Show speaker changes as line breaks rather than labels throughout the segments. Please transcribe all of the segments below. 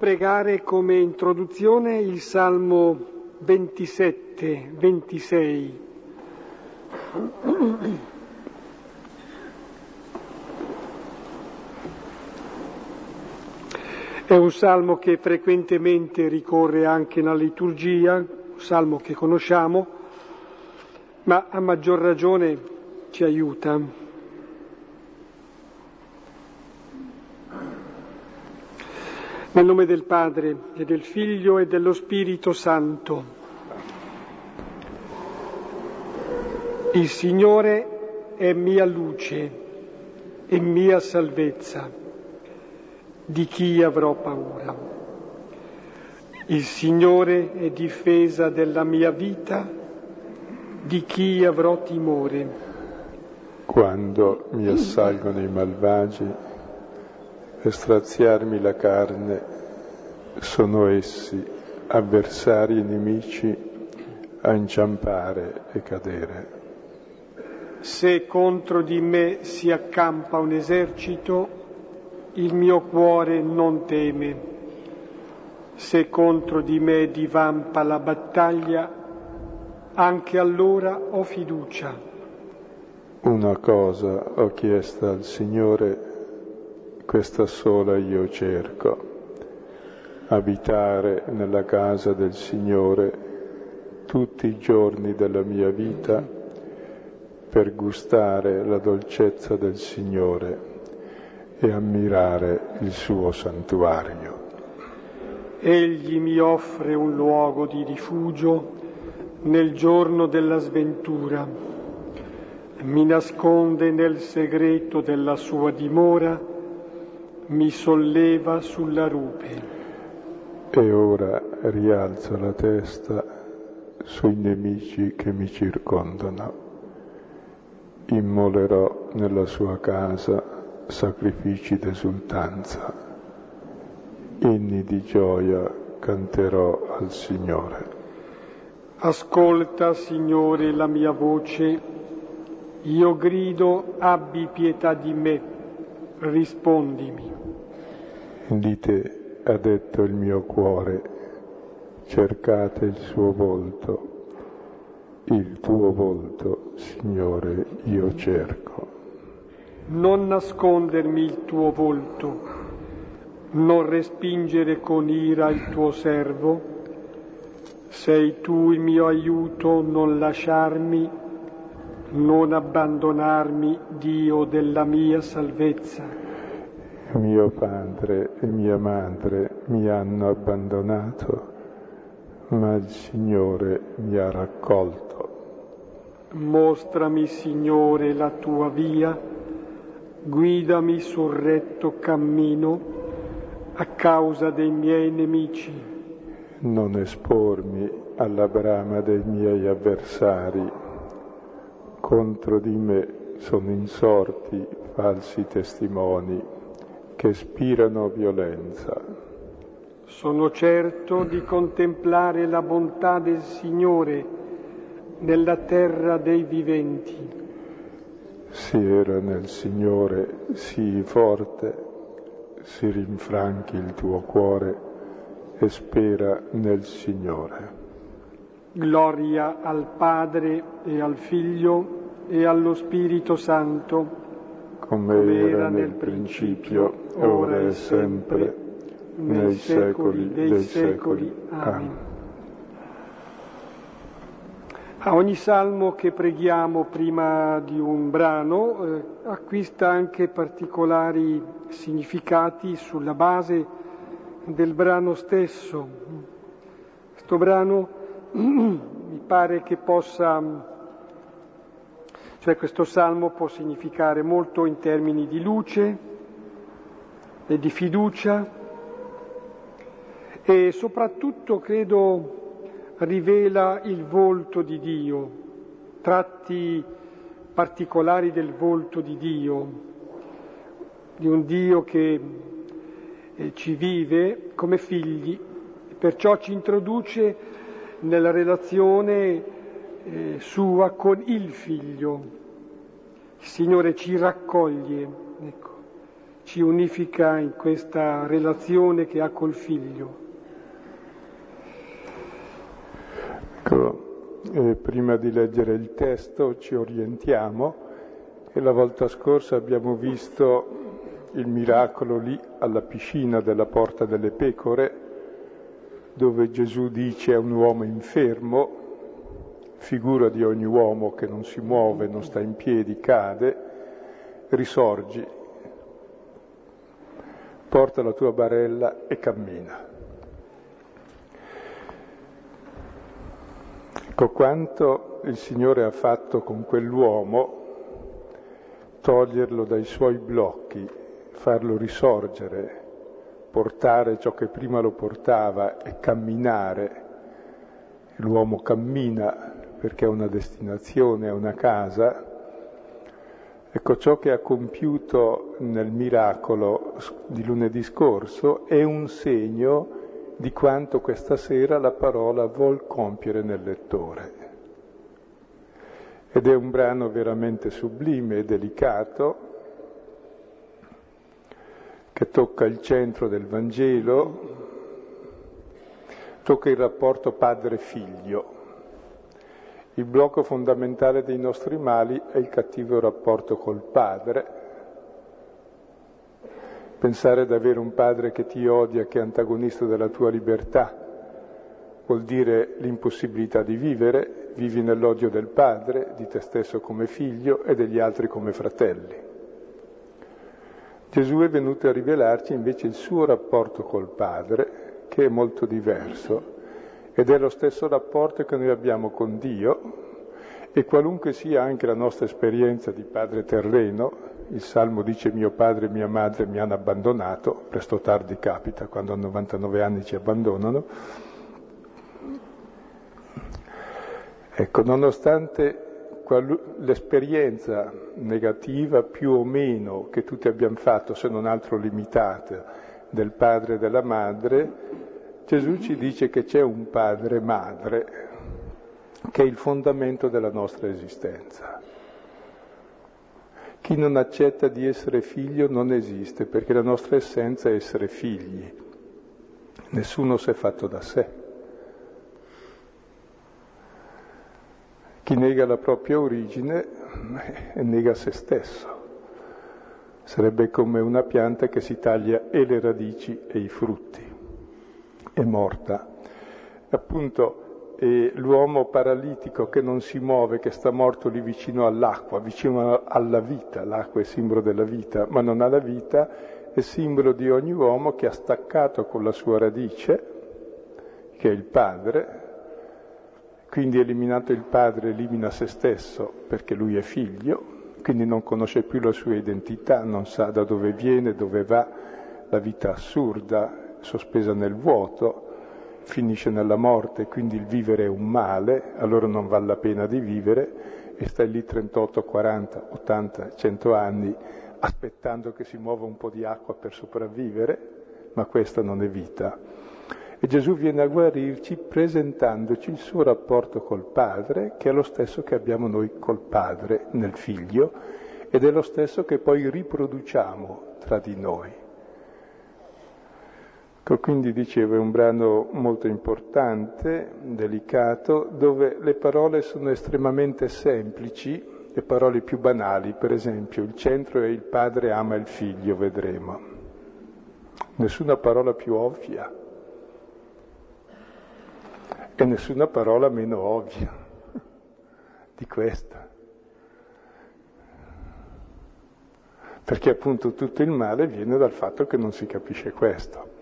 Pregare come introduzione il Salmo 27, 26. È un salmo che frequentemente ricorre anche nella liturgia, un salmo che conosciamo, ma a maggior ragione ci aiuta Nel nome del Padre e del Figlio e dello Spirito Santo. Il Signore è mia luce e mia salvezza. Di chi avrò paura? Il Signore è difesa della mia vita. Di chi avrò timore?
Quando mi assalgono i malvagi per straziarmi la carne, sono essi, avversari e nemici, a inciampare e cadere.
Se contro di me si accampa un esercito, il mio cuore non teme. Se contro di me divampa la battaglia, anche allora ho fiducia.
Una cosa ho chiesto al Signore questa sola io cerco, abitare nella casa del Signore tutti i giorni della mia vita per gustare la dolcezza del Signore e ammirare il suo santuario.
Egli mi offre un luogo di rifugio nel giorno della sventura, mi nasconde nel segreto della sua dimora mi solleva sulla rupe.
E ora rialzo la testa sui nemici che mi circondano. Immolerò nella sua casa sacrifici d'esultanza. Inni di gioia canterò al Signore.
Ascolta, Signore, la mia voce. Io grido, abbi pietà di me rispondimi.
Di te ha detto il mio cuore, cercate il suo volto, il tuo volto, Signore, io cerco.
Non nascondermi il tuo volto, non respingere con ira il tuo servo. Sei tu il mio aiuto, non lasciarmi non abbandonarmi, Dio della mia salvezza.
Mio padre e mia madre mi hanno abbandonato, ma il Signore mi ha raccolto.
Mostrami, Signore, la tua via, guidami sul retto cammino a causa dei miei nemici.
Non espormi alla brama dei miei avversari contro di me sono insorti falsi testimoni che spirano violenza.
Sono certo di contemplare la bontà del Signore nella terra dei viventi.
Si era nel Signore, sii forte, si rinfranchi il tuo cuore e spera nel Signore.
Gloria al Padre e al Figlio e allo Spirito Santo,
come era nel principio, ora e sempre, nei secoli dei secoli. Amen.
A ogni salmo che preghiamo prima di un brano eh, acquista anche particolari significati sulla base del brano stesso. Questo brano mi pare che possa cioè questo salmo può significare molto in termini di luce e di fiducia e soprattutto credo rivela il volto di Dio, tratti particolari del volto di Dio, di un Dio che eh, ci vive come figli, perciò ci introduce nella relazione eh, sua con il figlio. Il Signore ci raccoglie, ecco, ci unifica in questa relazione che ha col figlio.
Ecco, eh, prima di leggere il testo ci orientiamo e la volta scorsa abbiamo visto il miracolo lì alla piscina della porta delle pecore, dove Gesù dice a un uomo infermo, figura di ogni uomo che non si muove, non sta in piedi, cade, risorgi, porta la tua barella e cammina. Ecco quanto il Signore ha fatto con quell'uomo, toglierlo dai suoi blocchi, farlo risorgere, portare ciò che prima lo portava e camminare. L'uomo cammina perché ha una destinazione, ha una casa. Ecco, ciò che ha compiuto nel miracolo di lunedì scorso è un segno di quanto questa sera la parola vuol compiere nel lettore. Ed è un brano veramente sublime e delicato che tocca il centro del Vangelo, tocca il rapporto padre-figlio. Il blocco fondamentale dei nostri mali è il cattivo rapporto col padre, Pensare ad avere un padre che ti odia, che è antagonista della tua libertà, vuol dire l'impossibilità di vivere, vivi nell'odio del padre, di te stesso come figlio e degli altri come fratelli. Gesù è venuto a rivelarci invece il suo rapporto col padre, che è molto diverso, ed è lo stesso rapporto che noi abbiamo con Dio, e qualunque sia anche la nostra esperienza di padre terreno, il Salmo dice mio padre e mia madre mi hanno abbandonato, presto tardi capita, quando a 99 anni ci abbandonano. Ecco, nonostante l'esperienza negativa più o meno che tutti abbiamo fatto, se non altro limitata, del padre e della madre, Gesù ci dice che c'è un padre madre che è il fondamento della nostra esistenza. Chi non accetta di essere figlio non esiste, perché la nostra essenza è essere figli. Nessuno si è fatto da sé. Chi nega la propria origine eh, nega se stesso. Sarebbe come una pianta che si taglia e le radici e i frutti. È morta. Appunto, e l'uomo paralitico che non si muove, che sta morto lì vicino all'acqua, vicino alla vita, l'acqua è simbolo della vita, ma non ha la vita, è simbolo di ogni uomo che ha staccato con la sua radice, che è il padre, quindi eliminato il padre elimina se stesso perché lui è figlio, quindi non conosce più la sua identità, non sa da dove viene, dove va, la vita assurda, sospesa nel vuoto, finisce nella morte, quindi il vivere è un male, allora non vale la pena di vivere. E stai lì 38, 40, 80, 100 anni aspettando che si muova un po' di acqua per sopravvivere, ma questa non è vita. E Gesù viene a guarirci presentandoci il suo rapporto col Padre, che è lo stesso che abbiamo noi col Padre nel Figlio, ed è lo stesso che poi riproduciamo tra di noi. Ecco, quindi dicevo, è un brano molto importante, delicato, dove le parole sono estremamente semplici, le parole più banali, per esempio, il centro è il padre ama il figlio, vedremo. Nessuna parola più ovvia e nessuna parola meno ovvia di questa. Perché appunto tutto il male viene dal fatto che non si capisce questo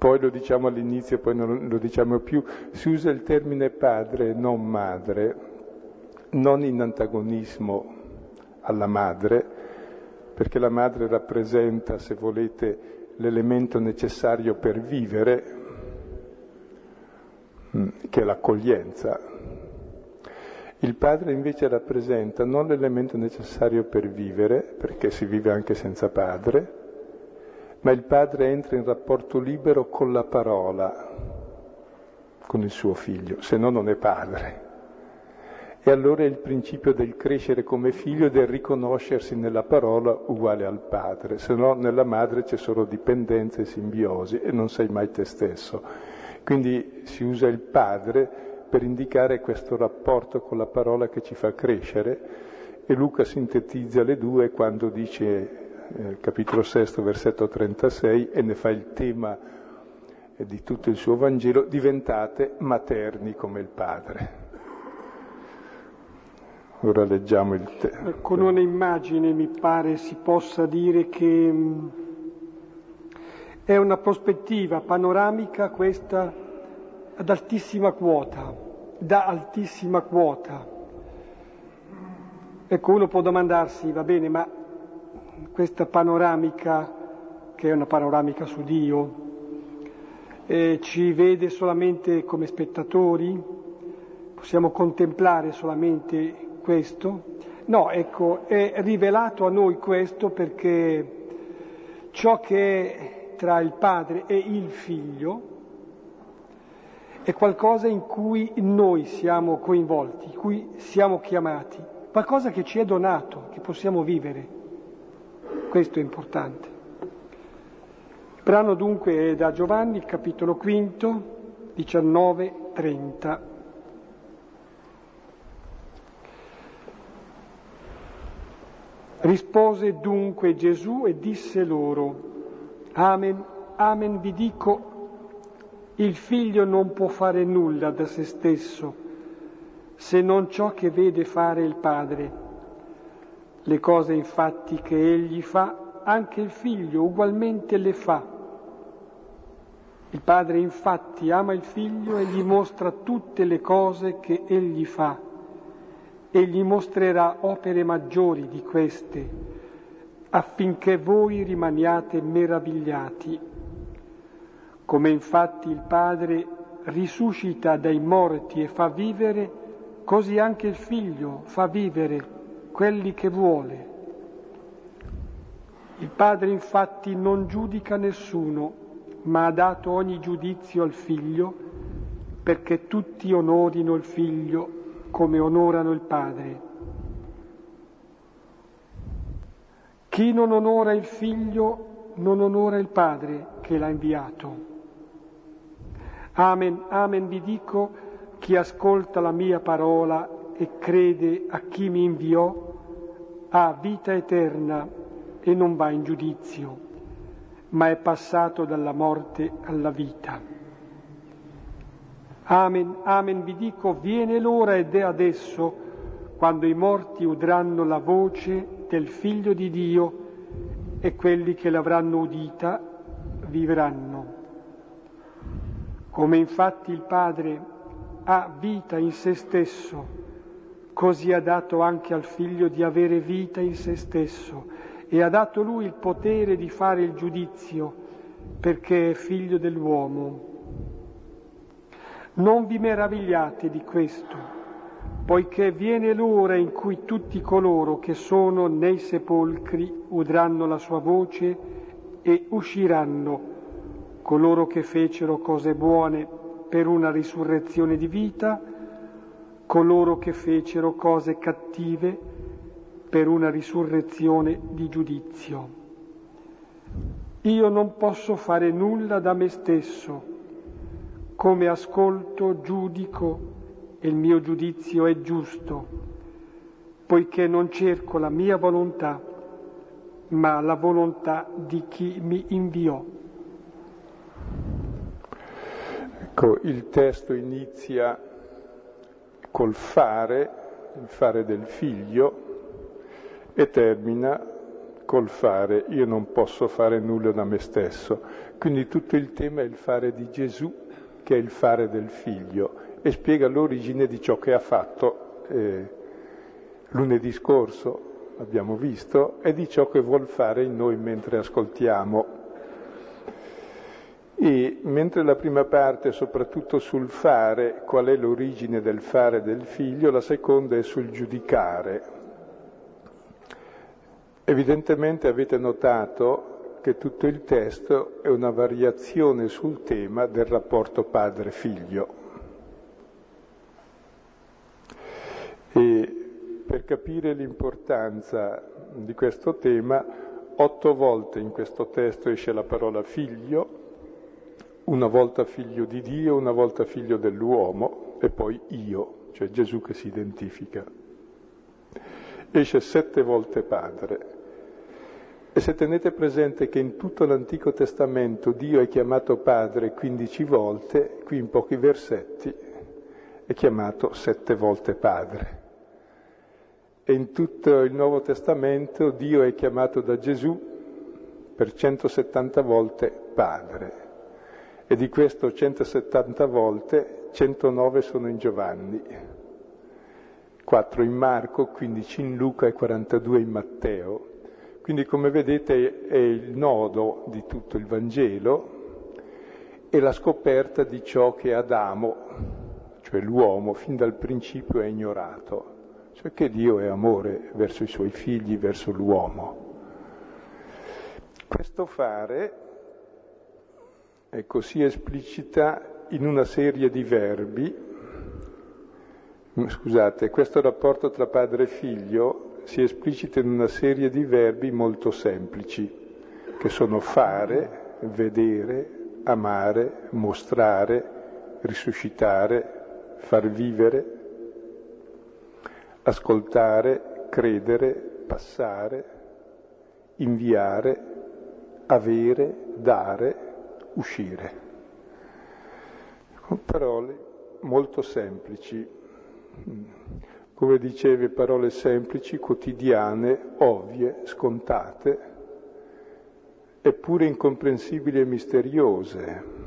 poi lo diciamo all'inizio, poi non lo diciamo più, si usa il termine padre non madre, non in antagonismo alla madre, perché la madre rappresenta, se volete, l'elemento necessario per vivere, che è l'accoglienza. Il padre invece rappresenta non l'elemento necessario per vivere, perché si vive anche senza padre, ma il padre entra in rapporto libero con la parola, con il suo figlio, se no non è padre. E allora è il principio del crescere come figlio e del riconoscersi nella parola uguale al padre, se no nella madre c'è solo dipendenza e simbiosi e non sei mai te stesso. Quindi si usa il padre per indicare questo rapporto con la parola che ci fa crescere e Luca sintetizza le due quando dice, eh, capitolo 6, versetto 36, e ne fa il tema di tutto il suo Vangelo, diventate materni come il padre. Ora leggiamo il testo.
Con una immagine mi pare si possa dire che mm, è una prospettiva panoramica questa ad altissima quota, da altissima quota. Ecco, uno può domandarsi, va bene, ma questa panoramica, che è una panoramica su Dio, eh, ci vede solamente come spettatori? Possiamo contemplare solamente questo? No, ecco, è rivelato a noi questo perché ciò che tra il padre e il figlio è qualcosa in cui noi siamo coinvolti, in cui siamo chiamati, qualcosa che ci è donato, che possiamo vivere. Questo è importante. Il brano dunque è da Giovanni, capitolo quinto, 19-30. Rispose dunque Gesù e disse loro, Amen, amen vi dico, il figlio non può fare nulla da se stesso, se non ciò che vede fare il padre. Le cose infatti che egli fa, anche il figlio ugualmente le fa. Il padre infatti ama il figlio e gli mostra tutte le cose che egli fa e gli mostrerà opere maggiori di queste, affinché voi rimaniate meravigliati. Come infatti il Padre risuscita dai morti e fa vivere, così anche il Figlio fa vivere quelli che vuole. Il Padre infatti non giudica nessuno, ma ha dato ogni giudizio al Figlio, perché tutti onorino il Figlio come onorano il Padre. Chi non onora il Figlio non onora il Padre che l'ha inviato. Amen, amen vi dico, chi ascolta la mia parola e crede a chi mi inviò, ha vita eterna e non va in giudizio, ma è passato dalla morte alla vita. Amen, amen vi dico, viene l'ora ed è adesso, quando i morti udranno la voce del Figlio di Dio e quelli che l'avranno udita vivranno. Come infatti il Padre ha vita in se stesso, così ha dato anche al Figlio di avere vita in se stesso e ha dato lui il potere di fare il giudizio perché è figlio dell'uomo. Non vi meravigliate di questo, poiché viene l'ora in cui tutti coloro che sono nei sepolcri udranno la sua voce e usciranno, coloro che fecero cose buone per una risurrezione di vita, coloro che fecero cose cattive per una risurrezione di giudizio. Io non posso fare nulla da me stesso, come ascolto, giudico il mio giudizio è giusto, poiché non cerco la mia volontà, ma la volontà di chi mi inviò.
Ecco, il testo inizia col fare, il fare del figlio, e termina col fare, io non posso fare nulla da me stesso. Quindi tutto il tema è il fare di Gesù che è il fare del figlio, e spiega l'origine di ciò che ha fatto eh, lunedì scorso, abbiamo visto, e di ciò che vuol fare in noi mentre ascoltiamo. E mentre la prima parte è soprattutto sul fare, qual è l'origine del fare del figlio, la seconda è sul giudicare. Evidentemente avete notato che tutto il testo è una variazione sul tema del rapporto padre-figlio. E capire l'importanza di questo tema, otto volte in questo testo esce la parola figlio, una volta figlio di Dio, una volta figlio dell'uomo e poi io, cioè Gesù che si identifica. Esce sette volte padre. E se tenete presente che in tutto l'Antico Testamento Dio è chiamato padre 15 volte, qui in pochi versetti è chiamato sette volte padre. E in tutto il Nuovo Testamento Dio è chiamato da Gesù per 170 volte padre e di questo 170 volte 109 sono in Giovanni, 4 in Marco, 15 in Luca e 42 in Matteo. Quindi come vedete è il nodo di tutto il Vangelo e la scoperta di ciò che Adamo, cioè l'uomo, fin dal principio ha ignorato, cioè che Dio è amore verso i suoi figli, verso l'uomo. Questo fare ecco, si esplicita in una serie di verbi. Scusate, questo rapporto tra padre e figlio si esplicita in una serie di verbi molto semplici, che sono fare, vedere, amare, mostrare, risuscitare, far vivere, ascoltare, credere, passare, inviare, avere, dare, uscire. Parole molto semplici, come dicevi, parole semplici, quotidiane, ovvie, scontate, eppure incomprensibili e misteriose.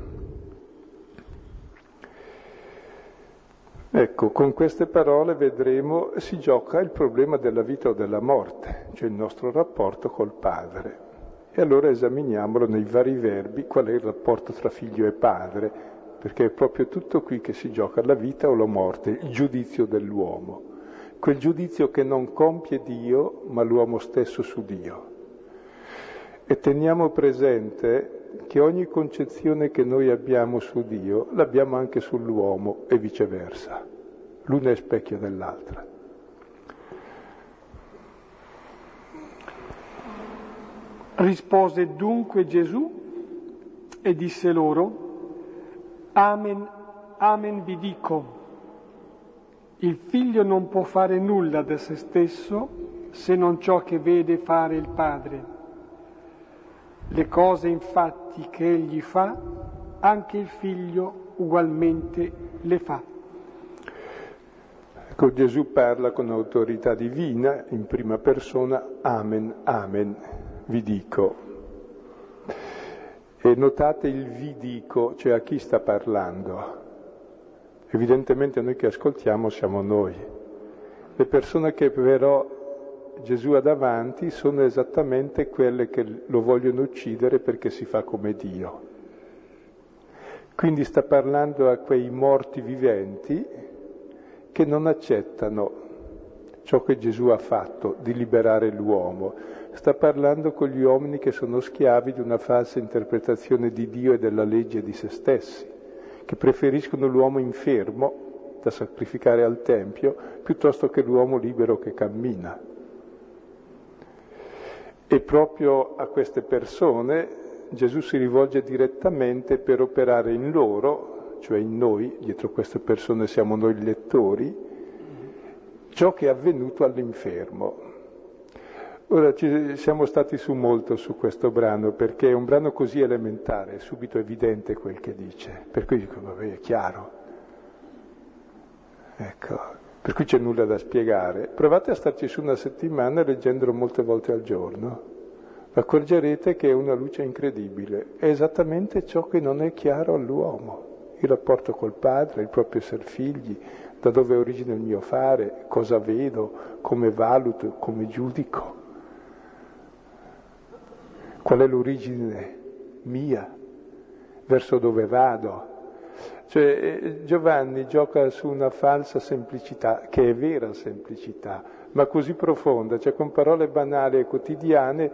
Ecco, con queste parole vedremo si gioca il problema della vita o della morte, cioè il nostro rapporto col Padre. E allora esaminiamolo nei vari verbi qual è il rapporto tra figlio e padre, perché è proprio tutto qui che si gioca la vita o la morte, il giudizio dell'uomo, quel giudizio che non compie Dio, ma l'uomo stesso su Dio. E teniamo presente che ogni concezione che noi abbiamo su Dio l'abbiamo anche sull'uomo e viceversa. L'una è specchio dell'altra.
Rispose dunque Gesù e disse loro, Amen, amen vi dico, il figlio non può fare nulla da se stesso se non ciò che vede fare il padre. Le cose infatti che egli fa, anche il figlio ugualmente le fa.
Ecco, Gesù parla con autorità divina in prima persona, Amen, Amen vi dico. E notate il vi dico, cioè a chi sta parlando. Evidentemente noi che ascoltiamo siamo noi. Le persone che però Gesù ha davanti sono esattamente quelle che lo vogliono uccidere perché si fa come Dio. Quindi sta parlando a quei morti viventi che non accettano ciò che Gesù ha fatto di liberare l'uomo, sta parlando con gli uomini che sono schiavi di una falsa interpretazione di Dio e della legge di se stessi, che preferiscono l'uomo infermo da sacrificare al Tempio piuttosto che l'uomo libero che cammina. E proprio a queste persone Gesù si rivolge direttamente per operare in loro, cioè in noi, dietro queste persone siamo noi lettori, ciò che è avvenuto all'infermo. Ora ci siamo stati su molto su questo brano perché è un brano così elementare, è subito evidente quel che dice, per cui dico, vabbè, è chiaro. Ecco, per cui c'è nulla da spiegare. Provate a starci su una settimana leggendolo molte volte al giorno. Accorgerete che è una luce incredibile. È esattamente ciò che non è chiaro all'uomo. Il rapporto col padre, il proprio essere figli, da dove origina il mio fare, cosa vedo, come valuto, come giudico qual è l'origine mia, verso dove vado. Cioè eh, Giovanni gioca su una falsa semplicità, che è vera semplicità, ma così profonda, cioè con parole banali e quotidiane,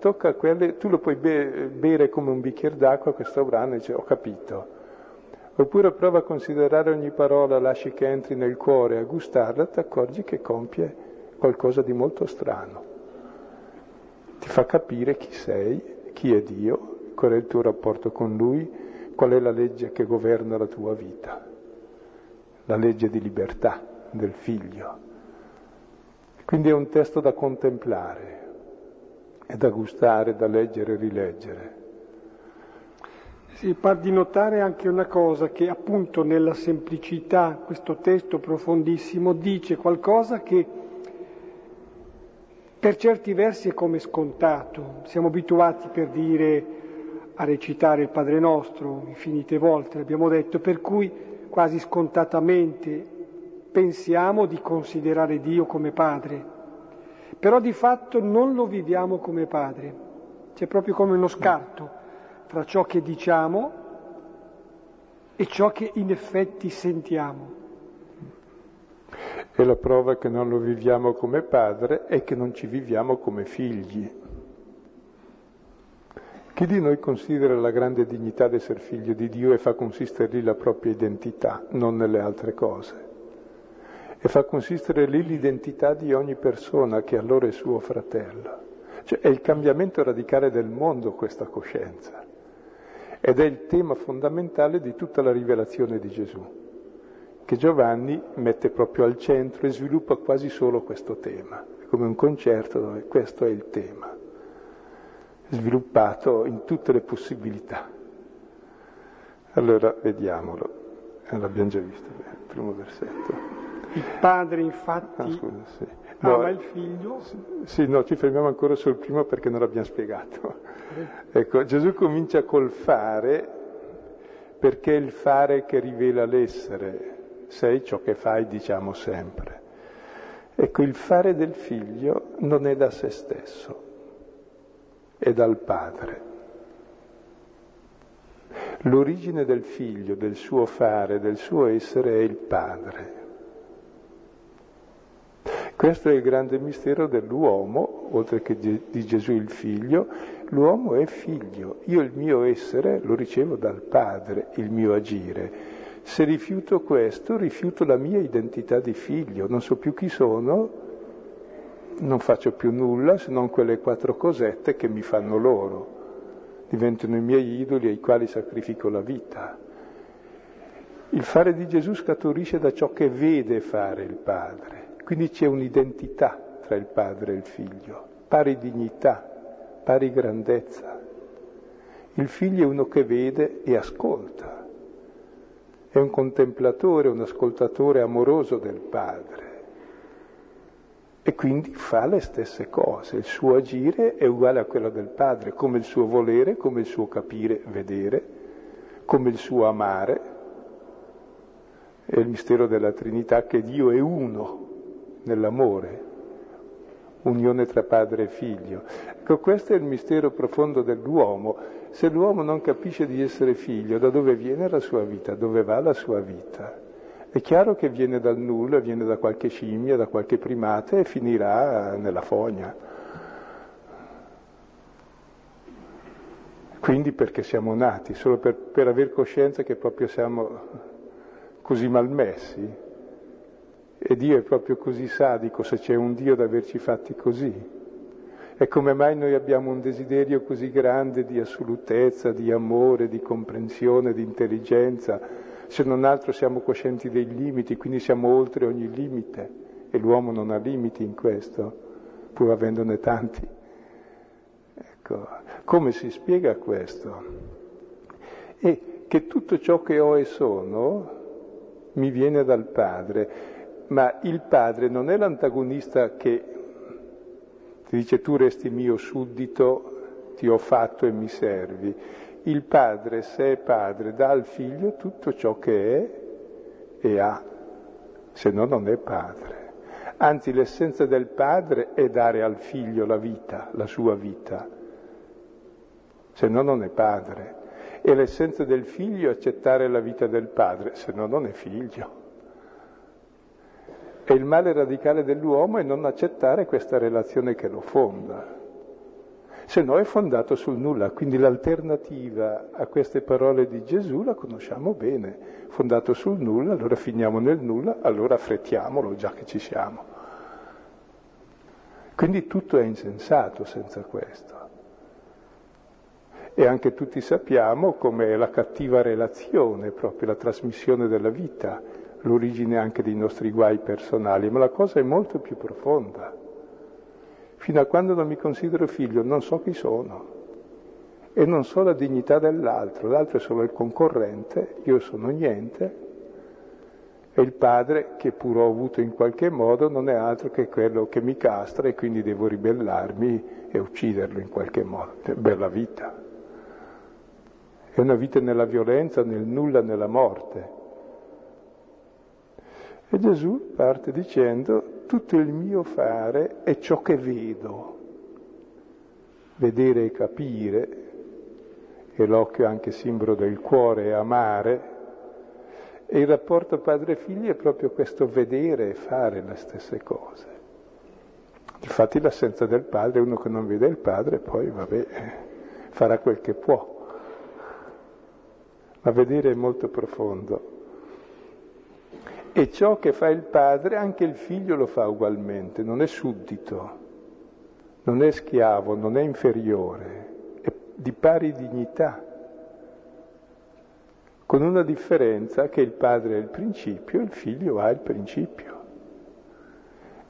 tocca quelle, tu lo puoi bere come un bicchiere d'acqua questo brano e dici ho capito. Oppure prova a considerare ogni parola, lasci che entri nel cuore, a gustarla, ti accorgi che compie qualcosa di molto strano. Ti fa capire chi sei, chi è Dio, qual è il tuo rapporto con Lui, qual è la legge che governa la tua vita, la legge di libertà del figlio. Quindi è un testo da contemplare, è da gustare, da leggere e rileggere.
Si par di notare anche una cosa, che appunto nella semplicità questo testo profondissimo dice qualcosa che per certi versi è come scontato. Siamo abituati per dire a recitare il Padre Nostro infinite volte, l'abbiamo detto, per cui quasi scontatamente pensiamo di considerare Dio come padre, però di fatto non lo viviamo come padre. C'è proprio come uno scarto tra ciò che diciamo e ciò che in effetti sentiamo.
E la prova che non lo viviamo come padre è che non ci viviamo come figli. Chi di noi considera la grande dignità di essere figlio di Dio e fa consistere lì la propria identità, non nelle altre cose? e fa consistere lì l'identità di ogni persona che allora è suo fratello. Cioè è il cambiamento radicale del mondo questa coscienza ed è il tema fondamentale di tutta la rivelazione di Gesù, che Giovanni mette proprio al centro e sviluppa quasi solo questo tema, come un concerto dove questo è il tema, sviluppato in tutte le possibilità. Allora vediamolo, l'abbiamo già visto, il primo versetto.
Il padre infatti ah, scusa, sì. no, ama il figlio.
Sì, no, ci fermiamo ancora sul primo perché non l'abbiamo spiegato. Eh. Ecco, Gesù comincia col fare perché è il fare che rivela l'essere. Sei ciò che fai, diciamo sempre. Ecco, il fare del figlio non è da se stesso, è dal padre. L'origine del figlio, del suo fare, del suo essere è il padre. Questo è il grande mistero dell'uomo, oltre che di Gesù il figlio. L'uomo è figlio, io il mio essere lo ricevo dal Padre, il mio agire. Se rifiuto questo, rifiuto la mia identità di figlio, non so più chi sono, non faccio più nulla se non quelle quattro cosette che mi fanno loro. Diventano i miei idoli ai quali sacrifico la vita. Il fare di Gesù scaturisce da ciò che vede fare il Padre. Quindi c'è un'identità tra il padre e il figlio, pari dignità, pari grandezza. Il figlio è uno che vede e ascolta, è un contemplatore, un ascoltatore amoroso del padre e quindi fa le stesse cose, il suo agire è uguale a quello del padre, come il suo volere, come il suo capire, vedere, come il suo amare. È il mistero della Trinità che Dio è uno, nell'amore, unione tra padre e figlio. Ecco, questo è il mistero profondo dell'uomo. Se l'uomo non capisce di essere figlio, da dove viene la sua vita, dove va la sua vita? È chiaro che viene dal nulla, viene da qualche scimmia, da qualche primate e finirà nella fogna. Quindi perché siamo nati? Solo per, per aver coscienza che proprio siamo così malmessi? E Dio è proprio così sadico se c'è un Dio da averci fatti così. E come mai noi abbiamo un desiderio così grande di assolutezza, di amore, di comprensione, di intelligenza, se non altro siamo coscienti dei limiti, quindi siamo oltre ogni limite e l'uomo non ha limiti in questo, pur avendone tanti. Ecco, come si spiega questo? E che tutto ciò che ho e sono mi viene dal Padre ma il padre non è l'antagonista che ti dice tu resti mio suddito, ti ho fatto e mi servi. Il padre, se è padre, dà al figlio tutto ciò che è e ha, se no non è padre. Anzi, l'essenza del padre è dare al figlio la vita, la sua vita, se no non è padre. E l'essenza del figlio è accettare la vita del padre, se no non è figlio. E il male radicale dell'uomo è non accettare questa relazione che lo fonda, se no è fondato sul nulla. Quindi l'alternativa a queste parole di Gesù la conosciamo bene, fondato sul nulla, allora finiamo nel nulla, allora affrettiamolo già che ci siamo. Quindi tutto è insensato senza questo. E anche tutti sappiamo com'è la cattiva relazione, proprio la trasmissione della vita, l'origine anche dei nostri guai personali, ma la cosa è molto più profonda. Fino a quando non mi considero figlio non so chi sono e non so la dignità dell'altro, l'altro è solo il concorrente, io sono niente e il padre che pur ho avuto in qualche modo non è altro che quello che mi castra e quindi devo ribellarmi e ucciderlo in qualche modo. Bella vita. È una vita nella violenza, nel nulla, nella morte. E Gesù parte dicendo, tutto il mio fare è ciò che vedo. Vedere e capire, e l'occhio è anche simbolo del cuore e amare, e il rapporto padre-figlio è proprio questo vedere e fare le stesse cose. Infatti l'assenza del padre, uno che non vede il padre, poi vabbè, farà quel che può. Ma vedere è molto profondo. E ciò che fa il padre, anche il figlio lo fa ugualmente, non è suddito, non è schiavo, non è inferiore, è di pari dignità, con una differenza che il padre è il principio e il figlio ha il principio.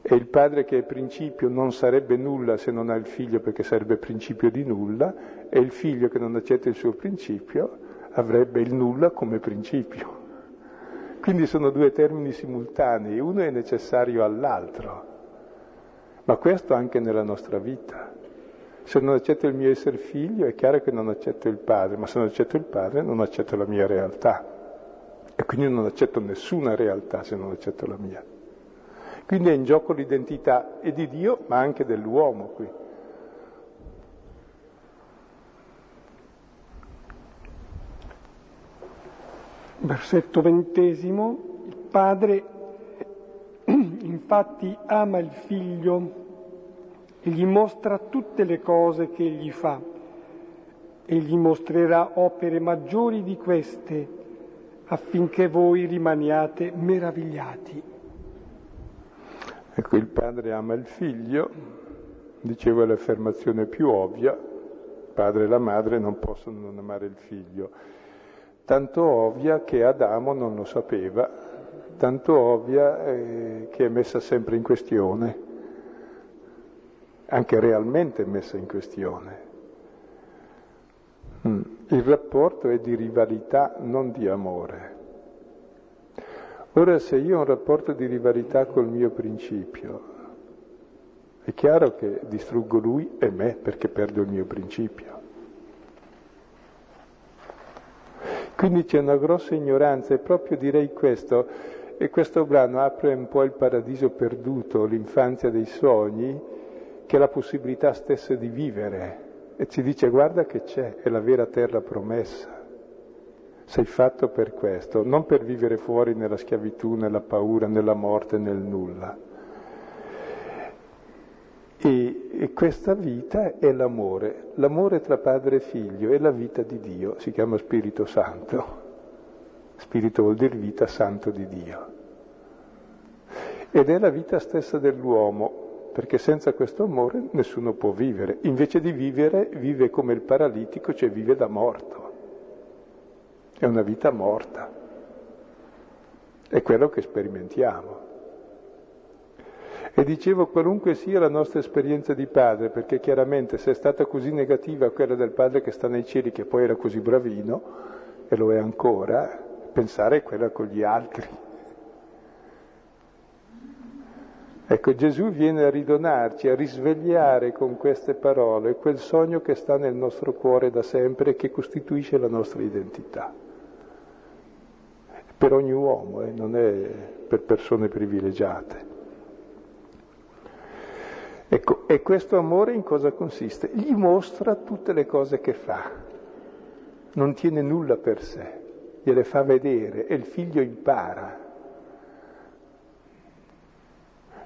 E il padre che è principio non sarebbe nulla se non ha il figlio perché sarebbe principio di nulla, e il figlio che non accetta il suo principio avrebbe il nulla come principio. Quindi sono due termini simultanei, uno è necessario all'altro, ma questo anche nella nostra vita. Se non accetto il mio essere figlio è chiaro che non accetto il padre, ma se non accetto il padre non accetto la mia realtà. E quindi non accetto nessuna realtà se non accetto la mia. Quindi è in gioco l'identità e di Dio, ma anche dell'uomo qui.
Versetto ventesimo, il padre infatti ama il figlio e gli mostra tutte le cose che egli fa e gli mostrerà opere maggiori di queste affinché voi rimaniate meravigliati.
Ecco, il padre ama il figlio, dicevo l'affermazione più ovvia, il padre e la madre non possono non amare il figlio tanto ovvia che Adamo non lo sapeva, tanto ovvia eh, che è messa sempre in questione, anche realmente messa in questione. Mm. Il rapporto è di rivalità, non di amore. Ora se io ho un rapporto di rivalità col mio principio, è chiaro che distruggo lui e me perché perdo il mio principio. Quindi c'è una grossa ignoranza e proprio direi questo, e questo brano apre un po' il paradiso perduto, l'infanzia dei sogni, che è la possibilità stessa di vivere. E ci dice guarda che c'è, è la vera terra promessa. Sei fatto per questo, non per vivere fuori nella schiavitù, nella paura, nella morte, nel nulla. E, e, questa vita è l'amore, l'amore tra padre e figlio, è la vita di Dio, si chiama Spirito Santo. Spirito vuol dire vita santo di Dio. Ed è la vita stessa dell'uomo, perché senza questo amore nessuno può vivere. Invece di vivere, vive come il paralitico, cioè vive da morto. È una vita morta. È quello che sperimentiamo. E dicevo qualunque sia la nostra esperienza di padre, perché chiaramente se è stata così negativa quella del padre che sta nei cieli, che poi era così bravino, e lo è ancora, pensare a quella con gli altri. Ecco, Gesù viene a ridonarci, a risvegliare con queste parole quel sogno che sta nel nostro cuore da sempre e che costituisce la nostra identità. Per ogni uomo, eh, non è per persone privilegiate. Ecco, e questo amore in cosa consiste? Gli mostra tutte le cose che fa, non tiene nulla per sé, gliele fa vedere e il figlio impara.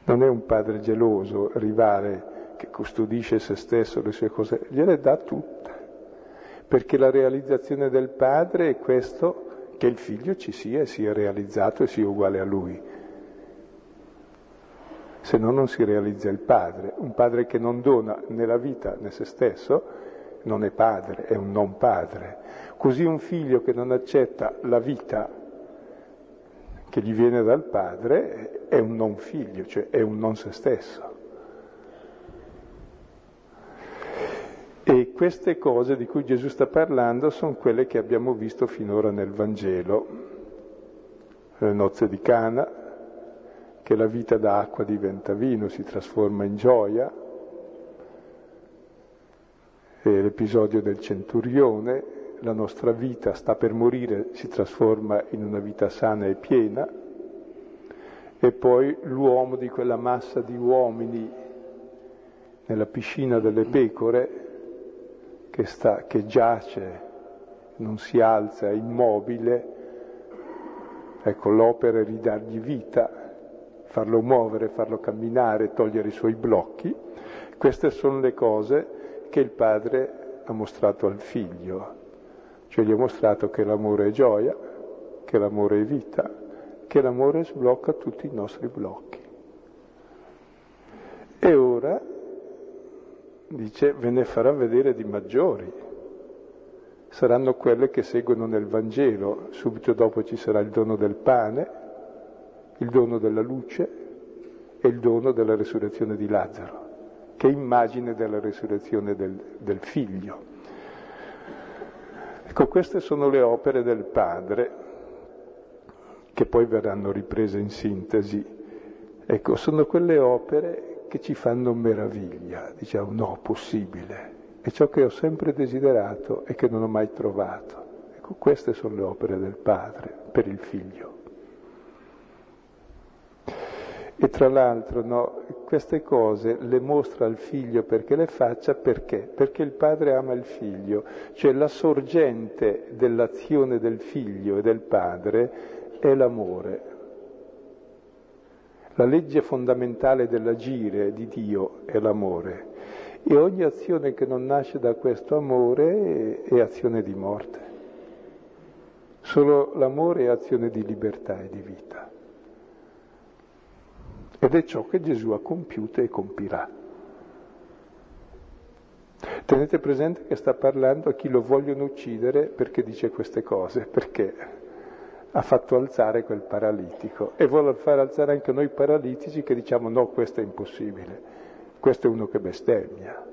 Non è un padre geloso, rivale, che custodisce se stesso, le sue cose, gliele dà tutte, perché la realizzazione del padre è questo, che il figlio ci sia e sia realizzato e sia uguale a lui. Se no non si realizza il padre. Un padre che non dona né la vita né se stesso non è padre, è un non padre. Così un figlio che non accetta la vita che gli viene dal padre è un non figlio, cioè è un non se stesso. E queste cose di cui Gesù sta parlando sono quelle che abbiamo visto finora nel Vangelo, le nozze di Cana, che la vita da acqua diventa vino, si trasforma in gioia, e l'episodio del centurione, la nostra vita sta per morire, si trasforma in una vita sana e piena, e poi l'uomo di quella massa di uomini nella piscina delle pecore, che, sta, che giace, non si alza, è immobile, ecco l'opera è ridargli vita, farlo muovere, farlo camminare, togliere i suoi blocchi. Queste sono le cose che il padre ha mostrato al figlio, cioè gli ha mostrato che l'amore è gioia, che l'amore è vita, che l'amore sblocca tutti i nostri blocchi. E ora dice ve ne farà vedere di maggiori. Saranno quelle che seguono nel Vangelo, subito dopo ci sarà il dono del pane, il dono della luce e il dono della resurrezione di Lazzaro, che è immagine della resurrezione del, del figlio. Ecco, queste sono le opere del Padre, che poi verranno riprese in sintesi. Ecco, sono quelle opere che ci fanno meraviglia, diciamo no, possibile, è ciò che ho sempre desiderato e che non ho mai trovato. Ecco, queste sono le opere del Padre per il Figlio. E tra l'altro no, queste cose le mostra al figlio perché le faccia perché? Perché il padre ama il figlio, cioè la sorgente dell'azione del figlio e del padre è l'amore. La legge fondamentale dell'agire di Dio è l'amore e ogni azione che non nasce da questo amore è azione di morte. Solo l'amore è azione di libertà e di vita. Ed è ciò che Gesù ha compiuto e compirà. Tenete presente che sta parlando a chi lo vogliono uccidere perché dice queste cose, perché ha fatto alzare quel paralitico e vuole far alzare anche noi paralitici che diciamo no, questo è impossibile, questo è uno che bestemmia.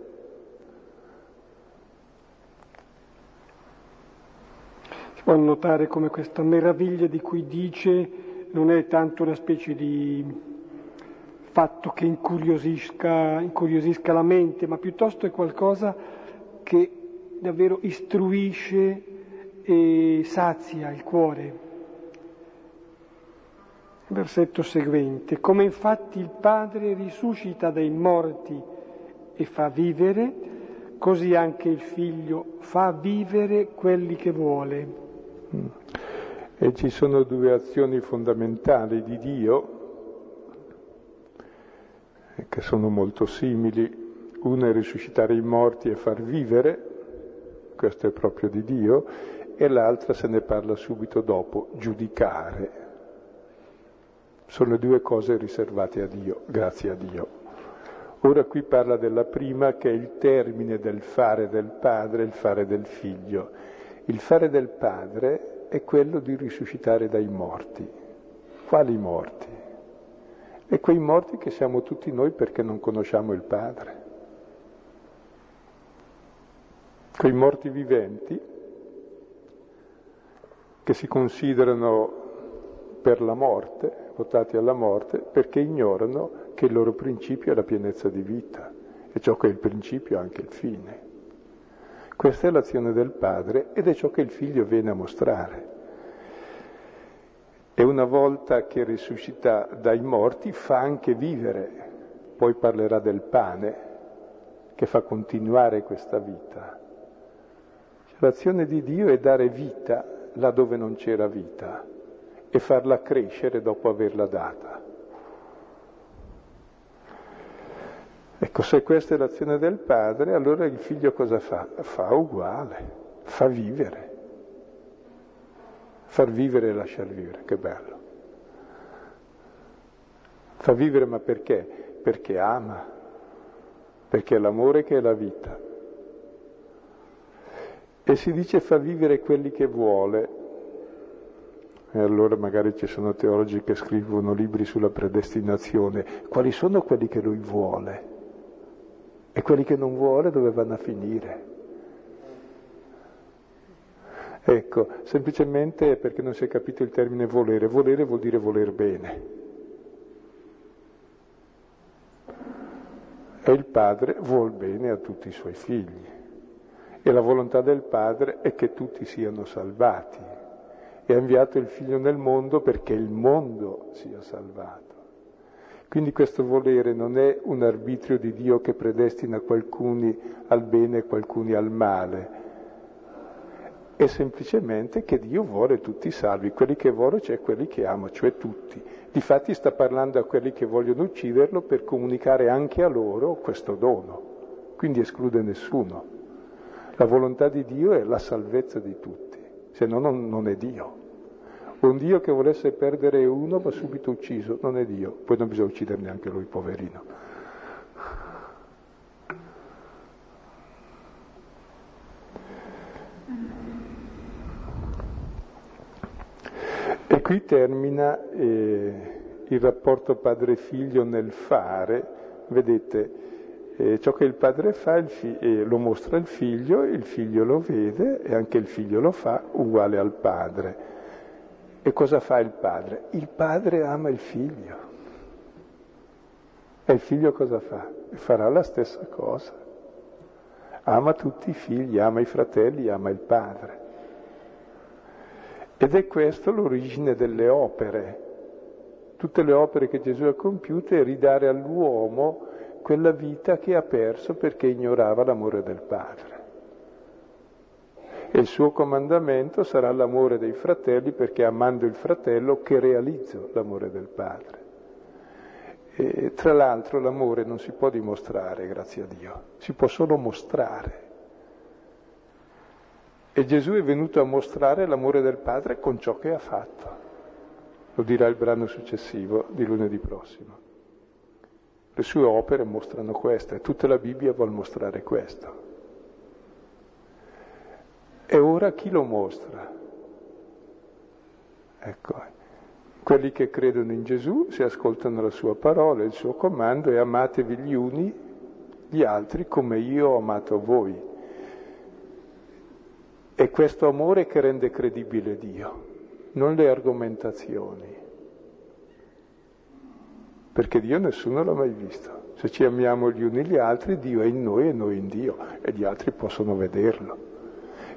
Si può notare come questa meraviglia di cui dice non è tanto una specie di fatto che incuriosisca, incuriosisca la mente, ma piuttosto è qualcosa che davvero istruisce e sazia il cuore versetto seguente, come infatti il Padre risuscita dai morti e fa vivere, così anche il Figlio fa vivere quelli che vuole.
Mm. E ci sono due azioni fondamentali di Dio che sono molto simili. Una è risuscitare i morti e far vivere, questo è proprio di Dio, e l'altra se ne parla subito dopo, giudicare sono due cose riservate a Dio, grazie a Dio. Ora qui parla della prima che è il termine del fare del padre, il fare del figlio. Il fare del padre è quello di risuscitare dai morti. Quali morti? E quei morti che siamo tutti noi perché non conosciamo il padre. Quei morti viventi che si considerano per la morte, votati alla morte, perché ignorano che il loro principio è la pienezza di vita e ciò che è il principio è anche il fine. Questa è l'azione del padre ed è ciò che il figlio viene a mostrare. E una volta che risuscita dai morti fa anche vivere, poi parlerà del pane che fa continuare questa vita. L'azione di Dio è dare vita là dove non c'era vita e farla crescere dopo averla data. Ecco, se questa è l'azione del padre, allora il figlio cosa fa? Fa uguale, fa vivere. Far vivere e lasciar vivere, che bello. Fa vivere ma perché? Perché ama, perché è l'amore che è la vita. E si dice fa vivere quelli che vuole. E allora magari ci sono teologi che scrivono libri sulla predestinazione. Quali sono quelli che lui vuole? E quelli che non vuole dove vanno a finire? Ecco, semplicemente perché non si è capito il termine volere. Volere vuol dire voler bene. E il padre vuol bene a tutti i suoi figli. E la volontà del padre è che tutti siano salvati. E ha inviato il figlio nel mondo perché il mondo sia salvato. Quindi questo volere non è un arbitrio di Dio che predestina qualcuni al bene e qualcuni al male, è semplicemente che Dio vuole tutti salvi, quelli che vuole cioè quelli che ama, cioè tutti. Difatti sta parlando a quelli che vogliono ucciderlo per comunicare anche a loro questo dono, quindi esclude nessuno. La volontà di Dio è la salvezza di tutti, se no non, non è Dio. Un Dio che volesse perdere uno va subito ucciso, non è Dio, poi non bisogna uccidere neanche lui, poverino. E qui termina eh, il rapporto padre-figlio nel fare, vedete, eh, ciò che il padre fa il fi- eh, lo mostra il figlio, il figlio lo vede e anche il figlio lo fa uguale al padre. E cosa fa il padre? Il padre ama il figlio. E il figlio cosa fa? Farà la stessa cosa. Ama tutti i figli, ama i fratelli, ama il padre. Ed è questo l'origine delle opere. Tutte le opere che Gesù ha compiute è ridare all'uomo quella vita che ha perso perché ignorava l'amore del Padre. E il suo comandamento sarà l'amore dei fratelli perché amando il fratello che realizzo l'amore del Padre. E, tra l'altro l'amore non si può dimostrare, grazie a Dio, si può solo mostrare. E Gesù è venuto a mostrare l'amore del Padre con ciò che ha fatto. Lo dirà il brano successivo di lunedì prossimo. Le sue opere mostrano questo e tutta la Bibbia vuole mostrare questo. E ora chi lo mostra? Ecco, quelli che credono in Gesù, si ascoltano la sua parola, il suo comando e amatevi gli uni gli altri come io ho amato voi. È questo amore che rende credibile Dio, non le argomentazioni. Perché Dio nessuno l'ha mai visto. Se ci amiamo gli uni gli altri, Dio è in noi e noi in Dio, e gli altri possono vederlo.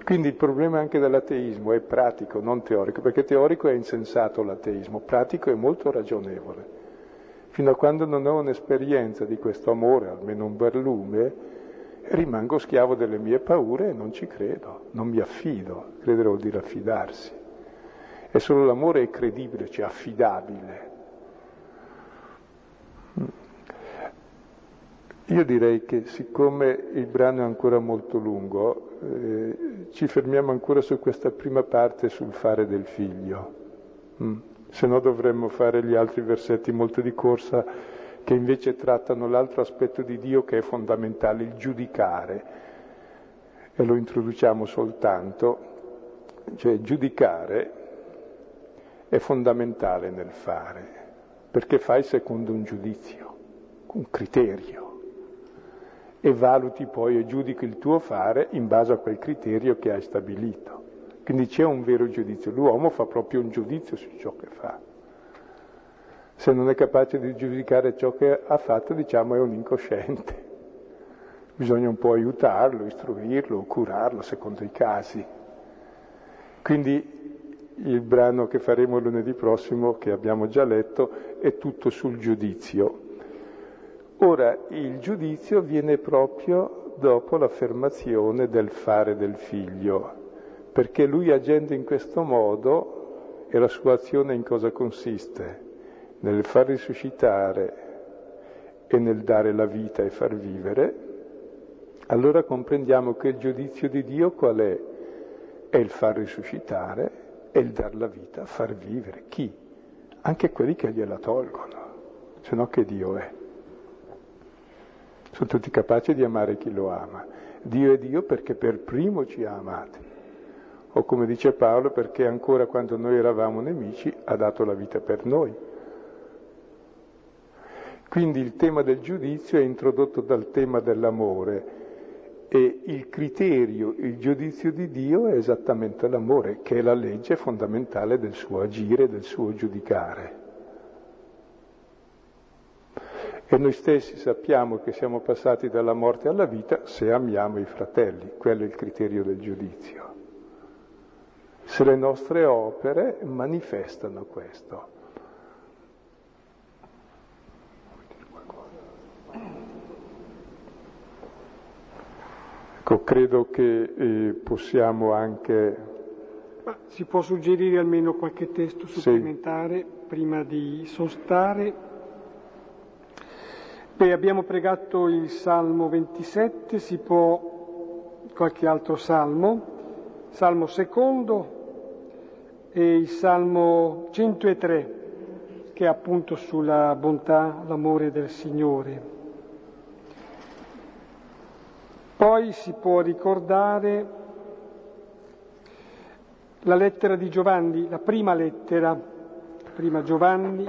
Quindi il problema anche dell'ateismo è pratico, non teorico, perché teorico è insensato l'ateismo, pratico è molto ragionevole. Fino a quando non ho un'esperienza di questo amore, almeno un barlume, rimango schiavo delle mie paure e non ci credo, non mi affido, credere vuol dire affidarsi. E solo l'amore è credibile, cioè affidabile. Io direi che siccome il brano è ancora molto lungo, eh, ci fermiamo ancora su questa prima parte sul fare del figlio. Mm. Se no dovremmo fare gli altri versetti molto di corsa che invece trattano l'altro aspetto di Dio che è fondamentale, il giudicare. E lo introduciamo soltanto, cioè giudicare è fondamentale nel fare, perché fai secondo un giudizio, un criterio, e valuti poi e giudichi il tuo fare in base a quel criterio che hai stabilito. Quindi c'è un vero giudizio, l'uomo fa proprio un giudizio su ciò che fa. Se non è capace di giudicare ciò che ha fatto, diciamo è un incosciente. Bisogna un po' aiutarlo, istruirlo, curarlo secondo i casi. Quindi il brano che faremo lunedì prossimo, che abbiamo già letto, è tutto sul giudizio. Ora, il giudizio viene proprio dopo l'affermazione del fare del figlio, perché lui agendo in questo modo, e la sua azione in cosa consiste? Nel far risuscitare e nel dare la vita e far vivere, allora comprendiamo che il giudizio di Dio qual è? È il far risuscitare e il dar la vita, far vivere. Chi? Anche quelli che gliela tolgono. se no che Dio è. Sono tutti capaci di amare chi lo ama. Dio è Dio perché per primo ci ha amati. O come dice Paolo, perché ancora quando noi eravamo nemici ha dato la vita per noi. Quindi il tema del giudizio è introdotto dal tema dell'amore e il criterio, il giudizio di Dio è esattamente l'amore, che è la legge fondamentale del suo agire, del suo giudicare. E noi stessi sappiamo che siamo passati dalla morte alla vita se amiamo i fratelli, quello è il criterio del giudizio. Se le nostre opere manifestano questo. Ecco, credo che eh, possiamo anche...
Ma si può suggerire almeno qualche testo supplementare sì. prima di sostare. Beh, abbiamo pregato il Salmo 27, si può qualche altro Salmo, Salmo secondo e il Salmo 103, che è appunto sulla bontà, l'amore del Signore. Poi si può ricordare la lettera di Giovanni, la prima lettera, prima Giovanni,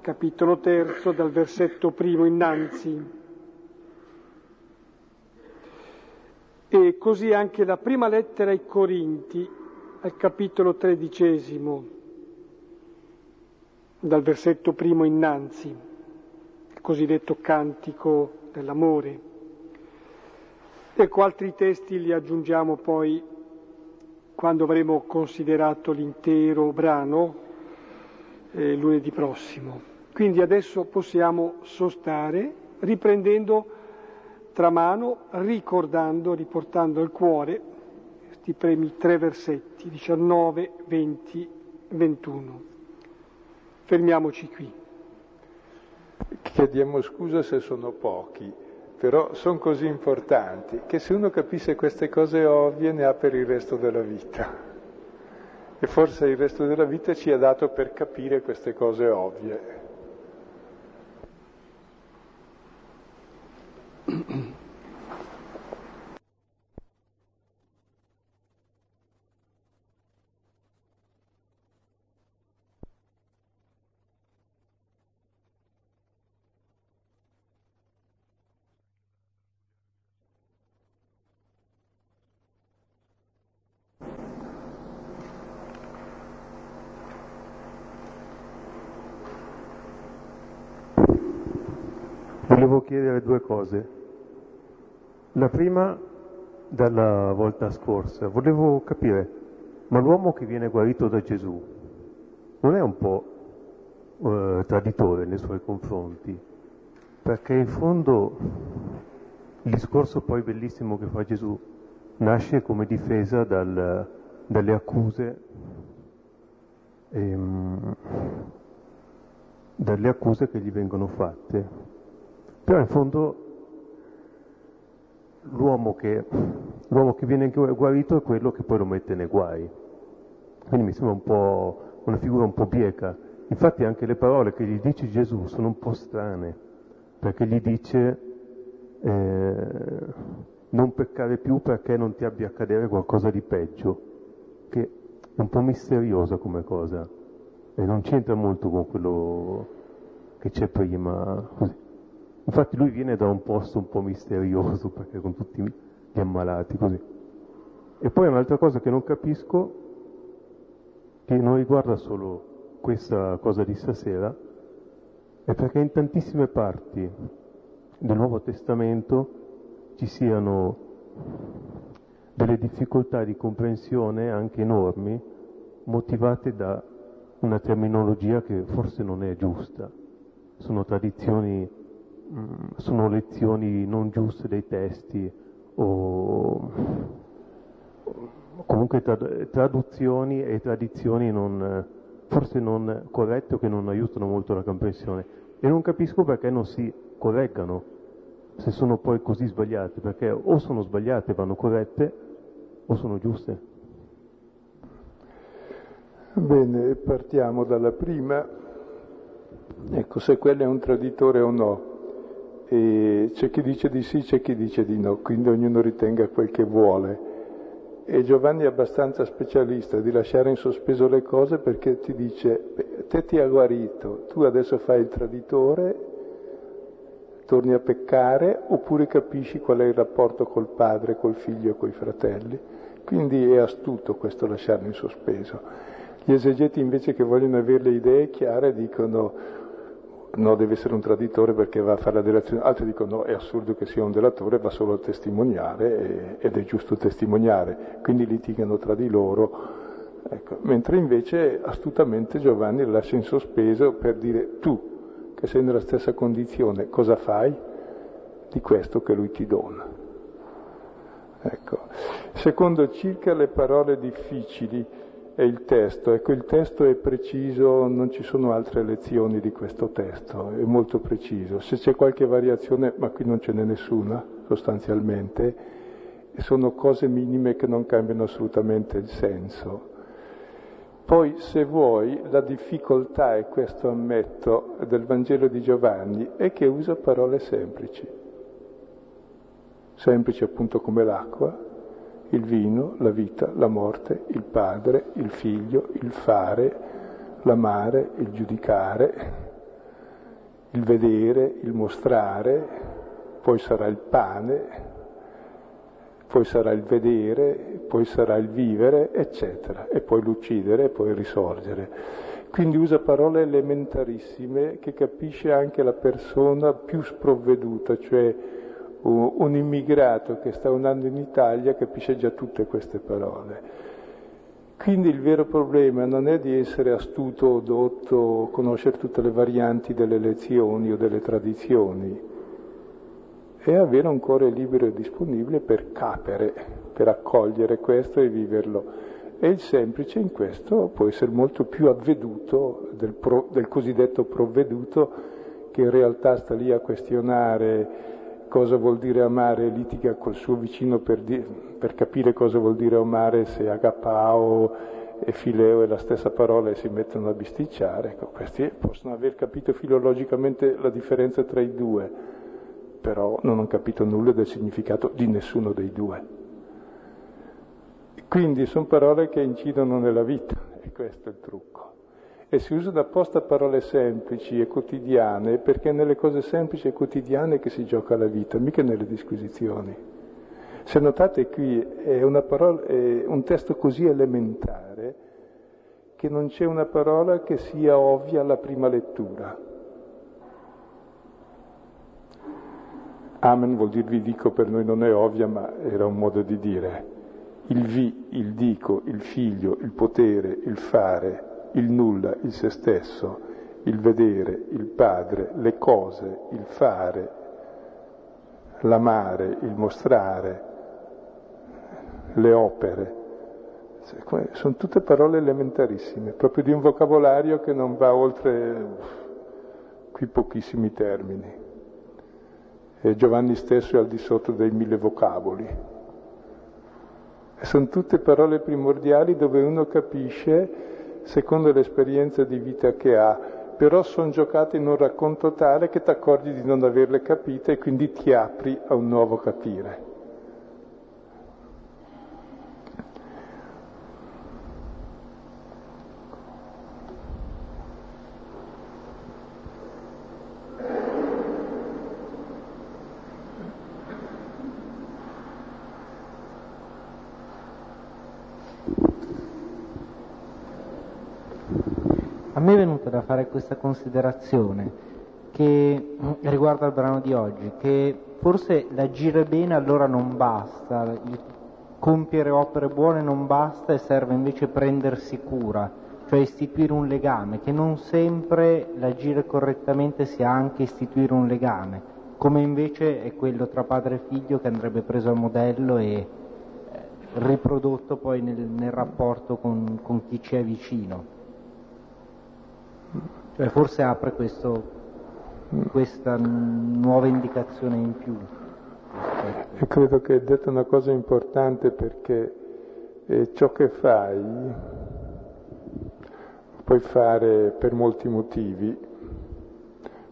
capitolo terzo, dal versetto primo innanzi. E così anche la prima lettera ai Corinti, al capitolo tredicesimo, dal versetto primo innanzi, il cosiddetto cantico dell'amore. Ecco, altri testi li aggiungiamo poi quando avremo considerato l'intero brano eh, lunedì prossimo. Quindi adesso possiamo sostare riprendendo tra mano, ricordando, riportando al cuore questi primi tre versetti, 19, 20, 21. Fermiamoci qui.
Chiediamo scusa se sono pochi però sono così importanti che se uno capisce queste cose ovvie ne ha per il resto della vita. E forse il resto della vita ci ha dato per capire queste cose ovvie.
volevo chiedere due cose. La prima, dalla volta scorsa, volevo capire, ma l'uomo che viene guarito da Gesù non è un po' eh, traditore nei suoi confronti? Perché in fondo il discorso poi bellissimo che fa Gesù nasce come difesa dal, dalle accuse, ehm, dalle accuse che gli vengono fatte. Però in fondo l'uomo che, l'uomo che viene guarito è quello che poi lo mette nei guai. Quindi mi sembra un po' una figura un po' bieca. Infatti anche le parole che gli dice Gesù sono un po' strane, perché gli dice eh, non peccare più perché non ti abbia accadere qualcosa di peggio, che è un po' misteriosa come cosa e non c'entra molto con quello che c'è prima. Così. Infatti lui viene da un posto un po' misterioso, perché con tutti gli ammalati così. E poi un'altra cosa che non capisco, che non riguarda solo questa cosa di stasera, è perché in tantissime parti del Nuovo Testamento ci siano delle difficoltà di comprensione anche enormi, motivate da una terminologia che forse non è giusta. Sono tradizioni Sono lezioni non giuste dei testi o comunque traduzioni e tradizioni non, forse non corrette o che non aiutano molto la comprensione. E non capisco perché non si correggano se sono poi così sbagliate, perché o sono sbagliate e vanno corrette o sono giuste.
Bene, partiamo dalla prima Ecco, se quello è un traditore o no. E c'è chi dice di sì, c'è chi dice di no, quindi ognuno ritenga quel che vuole. E Giovanni è abbastanza specialista di lasciare in sospeso le cose perché ti dice, te ti ha guarito, tu adesso fai il traditore, torni a peccare, oppure capisci qual è il rapporto col padre, col figlio e coi fratelli. Quindi è astuto questo lasciarlo in sospeso. Gli esegeti invece che vogliono avere le idee chiare dicono no, deve essere un traditore perché va a fare la delazione, altri dicono no, è assurdo che sia un delatore, va solo a testimoniare ed è giusto testimoniare, quindi litigano tra di loro. Ecco. Mentre invece astutamente Giovanni lascia in sospeso per dire tu, che sei nella stessa condizione, cosa fai di questo che lui ti dona? Ecco. Secondo, circa le parole difficili, è il testo. Ecco, il testo è preciso, non ci sono altre lezioni di questo testo, è molto preciso. Se c'è qualche variazione, ma qui non ce n'è nessuna sostanzialmente, sono cose minime che non cambiano assolutamente il senso. Poi, se vuoi, la difficoltà, e questo ammetto, del Vangelo di Giovanni è che usa parole semplici, semplici appunto come l'acqua, il vino, la vita, la morte, il padre, il figlio, il fare, l'amare, il giudicare, il vedere, il mostrare, poi sarà il pane, poi sarà il vedere, poi sarà il vivere, eccetera, e poi l'uccidere, e poi il risorgere. Quindi usa parole elementarissime che capisce anche la persona più sprovveduta, cioè un immigrato che sta un anno in Italia capisce già tutte queste parole. Quindi il vero problema non è di essere astuto o dotto, conoscere tutte le varianti delle lezioni o delle tradizioni, è avere un cuore libero e disponibile per capere, per accogliere questo e viverlo. E il semplice in questo può essere molto più avveduto del, pro, del cosiddetto provveduto che in realtà sta lì a questionare cosa vuol dire amare, litiga col suo vicino per, di, per capire cosa vuol dire amare se agapao e fileo è la stessa parola e si mettono a bisticciare. Ecco, questi possono aver capito filologicamente la differenza tra i due, però non hanno capito nulla del significato di nessuno dei due. Quindi sono parole che incidono nella vita e questo è il trucco e si usano apposta parole semplici e quotidiane, perché è nelle cose semplici e quotidiane che si gioca la vita, mica nelle disquisizioni. Se notate qui è, parola, è un testo così elementare che non c'è una parola che sia ovvia alla prima lettura. Amen vuol dire vi dico per noi non è ovvia, ma era un modo di dire. Il vi, il dico, il figlio, il potere, il fare, il nulla, il se stesso, il vedere, il padre, le cose, il fare, l'amare, il mostrare, le opere. Sono tutte parole elementarissime, proprio di un vocabolario che non va oltre qui pochissimi termini. E Giovanni stesso è al di sotto dei mille vocaboli. Sono tutte parole primordiali dove uno capisce secondo l'esperienza di vita che ha, però sono giocate in un racconto tale che ti accorgi di non averle capite e quindi ti apri a un nuovo capire.
da fare questa considerazione che riguarda il brano di oggi, che forse l'agire bene allora non basta, compiere opere buone non basta e serve invece prendersi cura, cioè istituire un legame, che non sempre l'agire correttamente sia anche istituire un legame, come invece è quello tra padre e figlio che andrebbe preso a modello e eh, riprodotto poi nel, nel rapporto con, con chi ci è vicino. Cioè forse apre questo, questa nuova indicazione in più.
E credo che hai detto una cosa importante perché eh, ciò che fai puoi fare per molti motivi,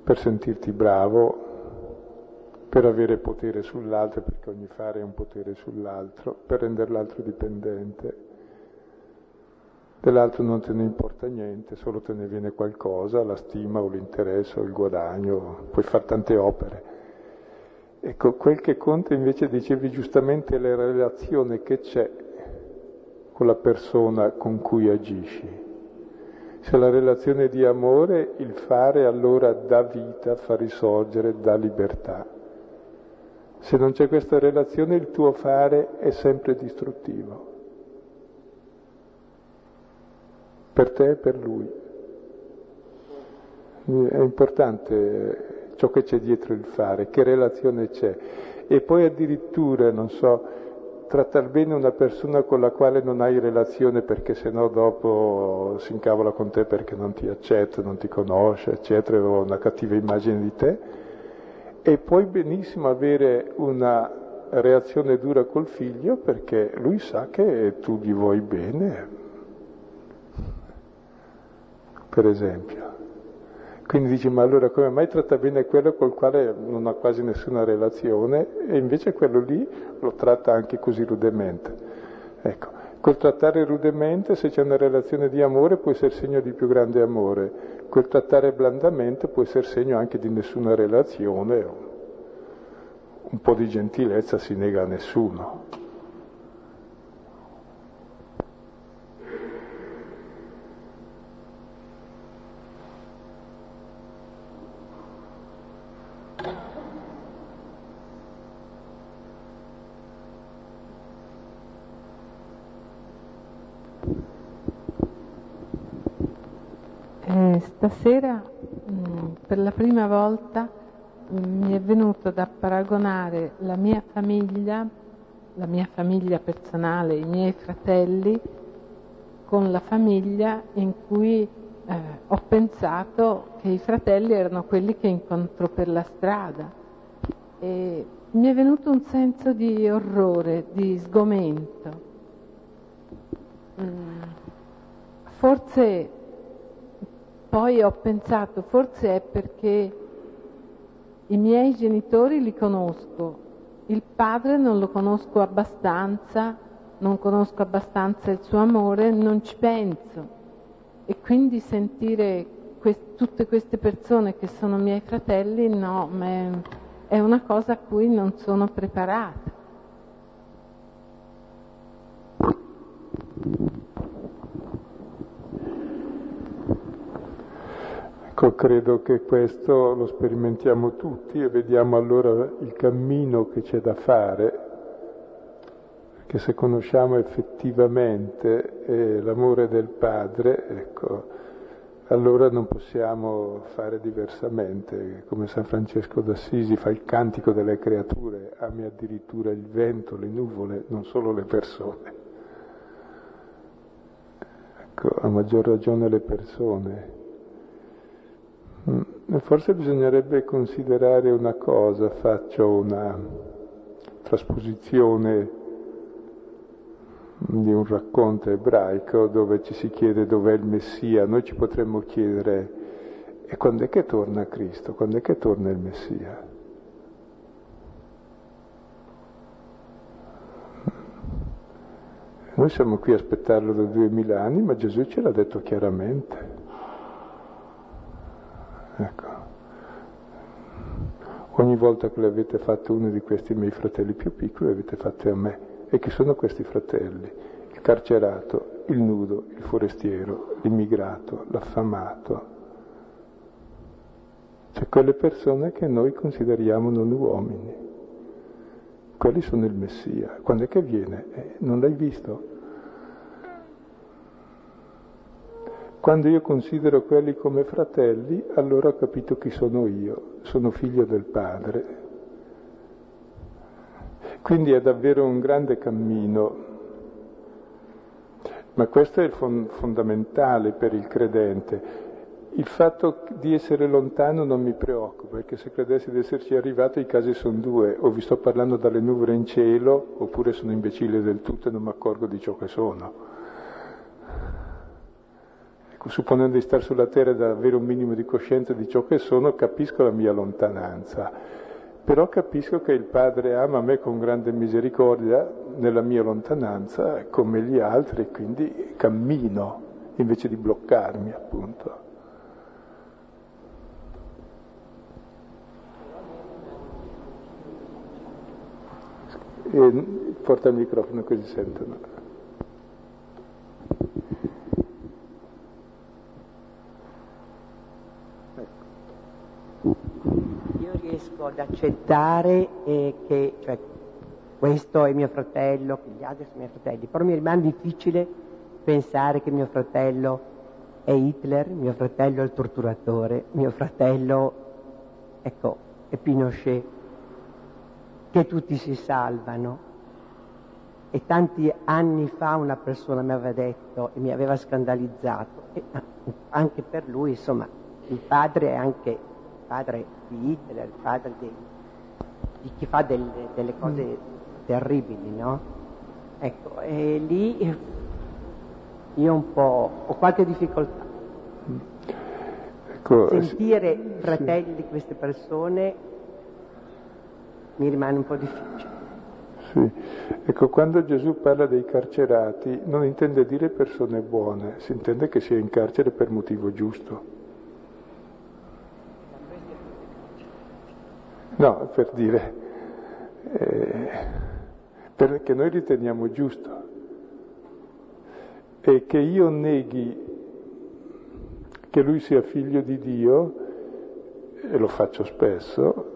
per sentirti bravo, per avere potere sull'altro, perché ogni fare è un potere sull'altro, per rendere l'altro dipendente. Dell'altro non te ne importa niente, solo te ne viene qualcosa, la stima o l'interesse o il guadagno, puoi fare tante opere. Ecco, quel che conta invece, dicevi giustamente, è la relazione che c'è con la persona con cui agisci. Se la relazione di amore, il fare allora dà vita, fa risorgere, dà libertà. Se non c'è questa relazione il tuo fare è sempre distruttivo. Per te e per lui. È importante ciò che c'è dietro il fare, che relazione c'è. E poi addirittura, non so, trattare bene una persona con la quale non hai relazione perché sennò dopo si incavola con te perché non ti accetta, non ti conosce, eccetera, o una cattiva immagine di te, e puoi benissimo avere una reazione dura col figlio perché lui sa che tu gli vuoi bene, per esempio. Quindi dici, ma allora come mai tratta bene quello col quale non ha quasi nessuna relazione e invece quello lì lo tratta anche così rudemente? Ecco, col trattare rudemente, se c'è una relazione di amore, può essere segno di più grande amore, col trattare blandamente può essere segno anche di nessuna relazione, un po' di gentilezza si nega a nessuno.
Stasera mm, per la prima volta mm, mi è venuto da paragonare la mia famiglia, la mia famiglia personale, i miei fratelli, con la famiglia in cui eh, ho pensato che i fratelli erano quelli che incontro per la strada. E mi è venuto un senso di orrore, di sgomento. Mm, forse poi ho pensato, forse è perché i miei genitori li conosco, il padre non lo conosco abbastanza, non conosco abbastanza il suo amore, non ci penso. E quindi sentire quest- tutte queste persone che sono miei fratelli, no, è una cosa a cui non sono preparata.
Credo che questo lo sperimentiamo tutti e vediamo allora il cammino che c'è da fare, perché se conosciamo effettivamente eh, l'amore del Padre, ecco, allora non possiamo fare diversamente, come San Francesco d'Assisi fa il cantico delle creature, ami addirittura il vento, le nuvole, non solo le persone. Ecco, a maggior ragione le persone. Mm, forse bisognerebbe considerare una cosa, faccio una trasposizione di un racconto ebraico dove ci si chiede dov'è il Messia, noi ci potremmo chiedere e quando è che torna Cristo, quando è che torna il Messia? Noi siamo qui a aspettarlo da duemila anni, ma Gesù ce l'ha detto chiaramente. Ecco. Ogni volta che le avete fatte uno di questi miei fratelli più piccoli, le avete fatte a me. E chi sono questi fratelli? Il carcerato, il nudo, il forestiero, l'immigrato, l'affamato. Cioè quelle persone che noi consideriamo non uomini. Quelli sono il Messia. Quando è che viene? Eh, non l'hai visto? Quando io considero quelli come fratelli, allora ho capito chi sono io, sono figlio del Padre. Quindi è davvero un grande cammino, ma questo è il fondamentale per il credente. Il fatto di essere lontano non mi preoccupa, perché se credessi di esserci arrivato i casi sono due, o vi sto parlando dalle nuvole in cielo, oppure sono imbecille del tutto e non mi accorgo di ciò che sono. Supponendo di stare sulla terra e di avere un minimo di coscienza di ciò che sono, capisco la mia lontananza. Però capisco che il Padre ama me con grande misericordia nella mia lontananza come gli altri, quindi cammino invece di bloccarmi, appunto. E porta il microfono così sentono.
Io riesco ad accettare che cioè, questo è mio fratello, che gli altri sono miei fratelli, però mi rimane difficile pensare che mio fratello è Hitler, mio fratello è il torturatore, mio fratello, ecco, è Pinochet che tutti si salvano. E tanti anni fa una persona mi aveva detto e mi aveva scandalizzato, e anche per lui, insomma, il padre è anche padre di Hitler, il padre di, di chi fa delle, delle cose mm. terribili, no? Ecco, e lì io un po' ho qualche difficoltà. Ecco, Sentire sì. fratelli di queste persone mi rimane un po' difficile.
Sì, ecco, quando Gesù parla dei carcerati non intende dire persone buone, si intende che sia in carcere per motivo giusto. No, per dire, eh, perché noi riteniamo giusto. E che io neghi che lui sia figlio di Dio, e lo faccio spesso,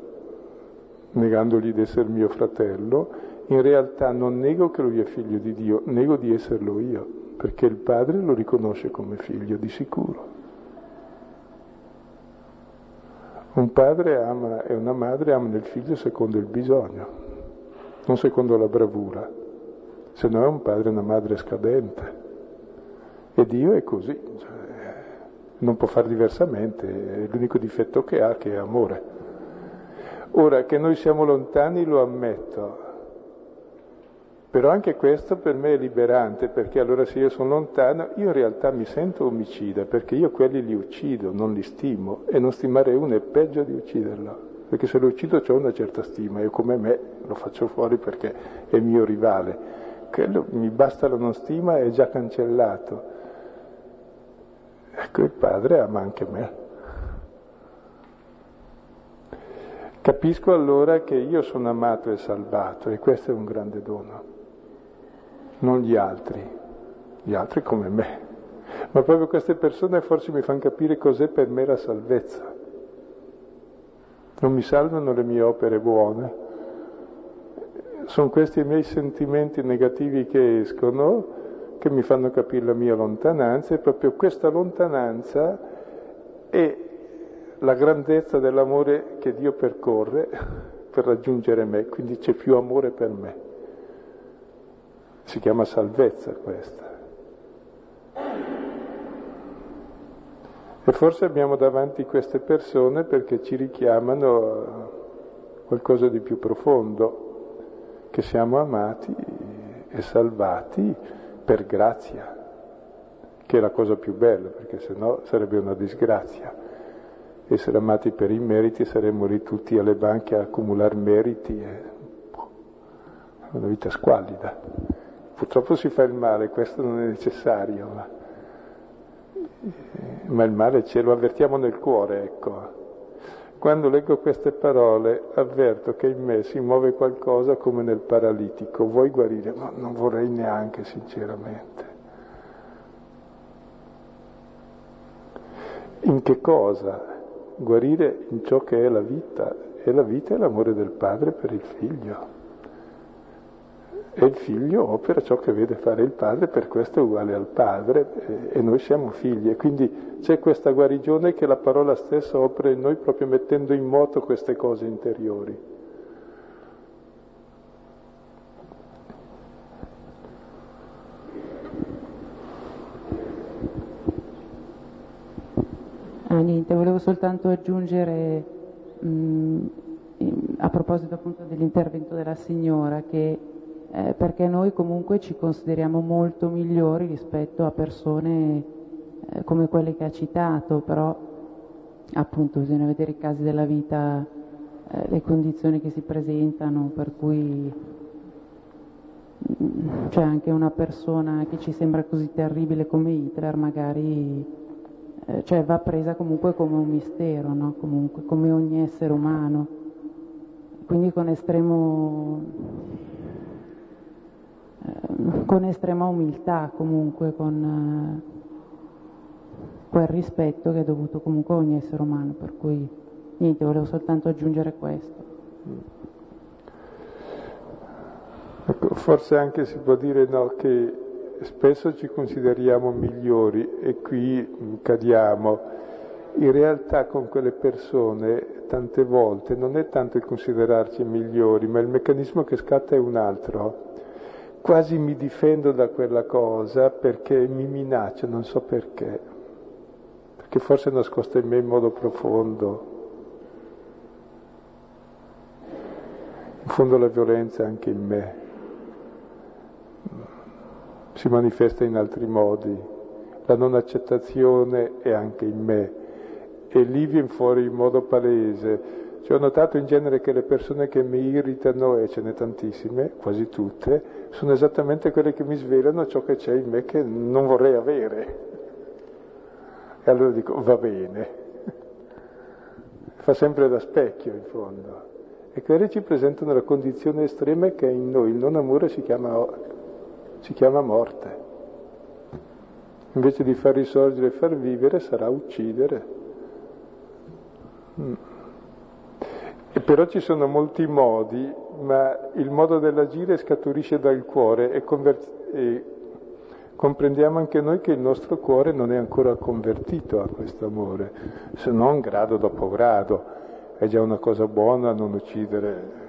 negandogli di essere mio fratello, in realtà non nego che lui è figlio di Dio, nego di esserlo io, perché il padre lo riconosce come figlio di sicuro. Un padre ama e una madre amano il figlio secondo il bisogno, non secondo la bravura, se no è un padre e una madre scadente. E Dio è così, cioè, non può fare diversamente, l'unico difetto che ha che è amore. Ora che noi siamo lontani lo ammetto, però anche questo per me è liberante, perché allora se io sono lontano, io in realtà mi sento omicida, perché io quelli li uccido, non li stimo, e non stimare uno è peggio di ucciderlo, perché se lo uccido ho una certa stima, io come me lo faccio fuori perché è mio rivale. Quello, mi basta la non stima, è già cancellato. Ecco, il padre ama anche me. Capisco allora che io sono amato e salvato e questo è un grande dono, non gli altri, gli altri come me, ma proprio queste persone forse mi fanno capire cos'è per me la salvezza. Non mi salvano le mie opere buone, sono questi i miei sentimenti negativi che escono che mi fanno capire la mia lontananza e proprio questa lontananza è la grandezza dell'amore che Dio percorre per raggiungere me, quindi c'è più amore per me. Si chiama salvezza questa. E forse abbiamo davanti queste persone perché ci richiamano qualcosa di più profondo, che siamo amati e salvati per grazia, che è la cosa più bella, perché sennò sarebbe una disgrazia essere amati per i meriti saremmo lì tutti alle banche a accumulare meriti, è una vita squallida. Purtroppo si fa il male, questo non è necessario, ma, ma il male ce lo avvertiamo nel cuore, ecco. Quando leggo queste parole avverto che in me si muove qualcosa come nel paralitico. Vuoi guarire? Ma non vorrei neanche, sinceramente. In che cosa? guarire in ciò che è la vita, e la vita è l'amore del padre per il figlio. E il figlio opera ciò che vede fare il padre, per questo è uguale al padre, e noi siamo figli. E quindi c'è questa guarigione che la parola stessa opera in noi proprio mettendo in moto queste cose interiori.
Ah, niente, volevo soltanto aggiungere mh, mm, a proposito appunto dell'intervento della signora che eh, perché noi comunque ci consideriamo molto migliori rispetto a persone eh, come quelle che ha citato, però appunto bisogna vedere i casi della vita, eh, le condizioni che si presentano, per cui mm, c'è anche una persona che ci sembra così terribile come Hitler, magari eh, cioè va presa comunque come un mistero, no? comunque, come ogni essere umano. Quindi con estremo con estrema umiltà comunque, con eh, quel rispetto che è dovuto comunque a ogni essere umano, per cui niente, volevo soltanto aggiungere questo.
Ecco, forse anche si può dire no, che spesso ci consideriamo migliori e qui cadiamo. In realtà con quelle persone tante volte non è tanto il considerarci migliori, ma il meccanismo che scatta è un altro quasi mi difendo da quella cosa perché mi minaccia, non so perché, perché forse è nascosta in me in modo profondo. In fondo la violenza è anche in me, si manifesta in altri modi, la non accettazione è anche in me. E lì viene fuori in modo palese. Cioè, ho notato in genere che le persone che mi irritano, e ce n'è tantissime, quasi tutte, sono esattamente quelle che mi svelano ciò che c'è in me che non vorrei avere. E allora dico, va bene. Fa sempre da specchio in fondo. E quelle ci presentano la condizione estrema che in noi il non amore si chiama, si chiama morte. Invece di far risorgere e far vivere sarà uccidere. Mm. E però ci sono molti modi, ma il modo dell'agire scaturisce dal cuore e, conver- e comprendiamo anche noi che il nostro cuore non è ancora convertito a questo amore, se non grado dopo grado. È già una cosa buona non uccidere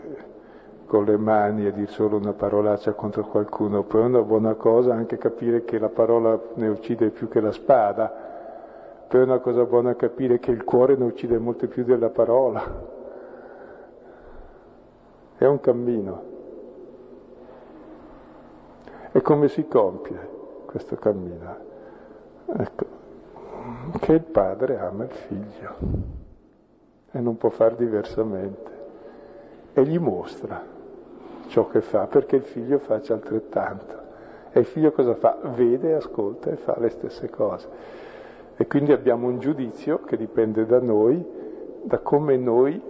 con le mani e dire solo una parolaccia contro qualcuno, poi è una buona cosa anche capire che la parola ne uccide più che la spada, poi è una cosa buona capire che il cuore ne uccide molto più della parola. È un cammino. E come si compie questo cammino? Ecco, che il padre ama il figlio e non può far diversamente e gli mostra ciò che fa perché il figlio faccia altrettanto. E il figlio cosa fa? Vede, ascolta e fa le stesse cose. E quindi abbiamo un giudizio che dipende da noi, da come noi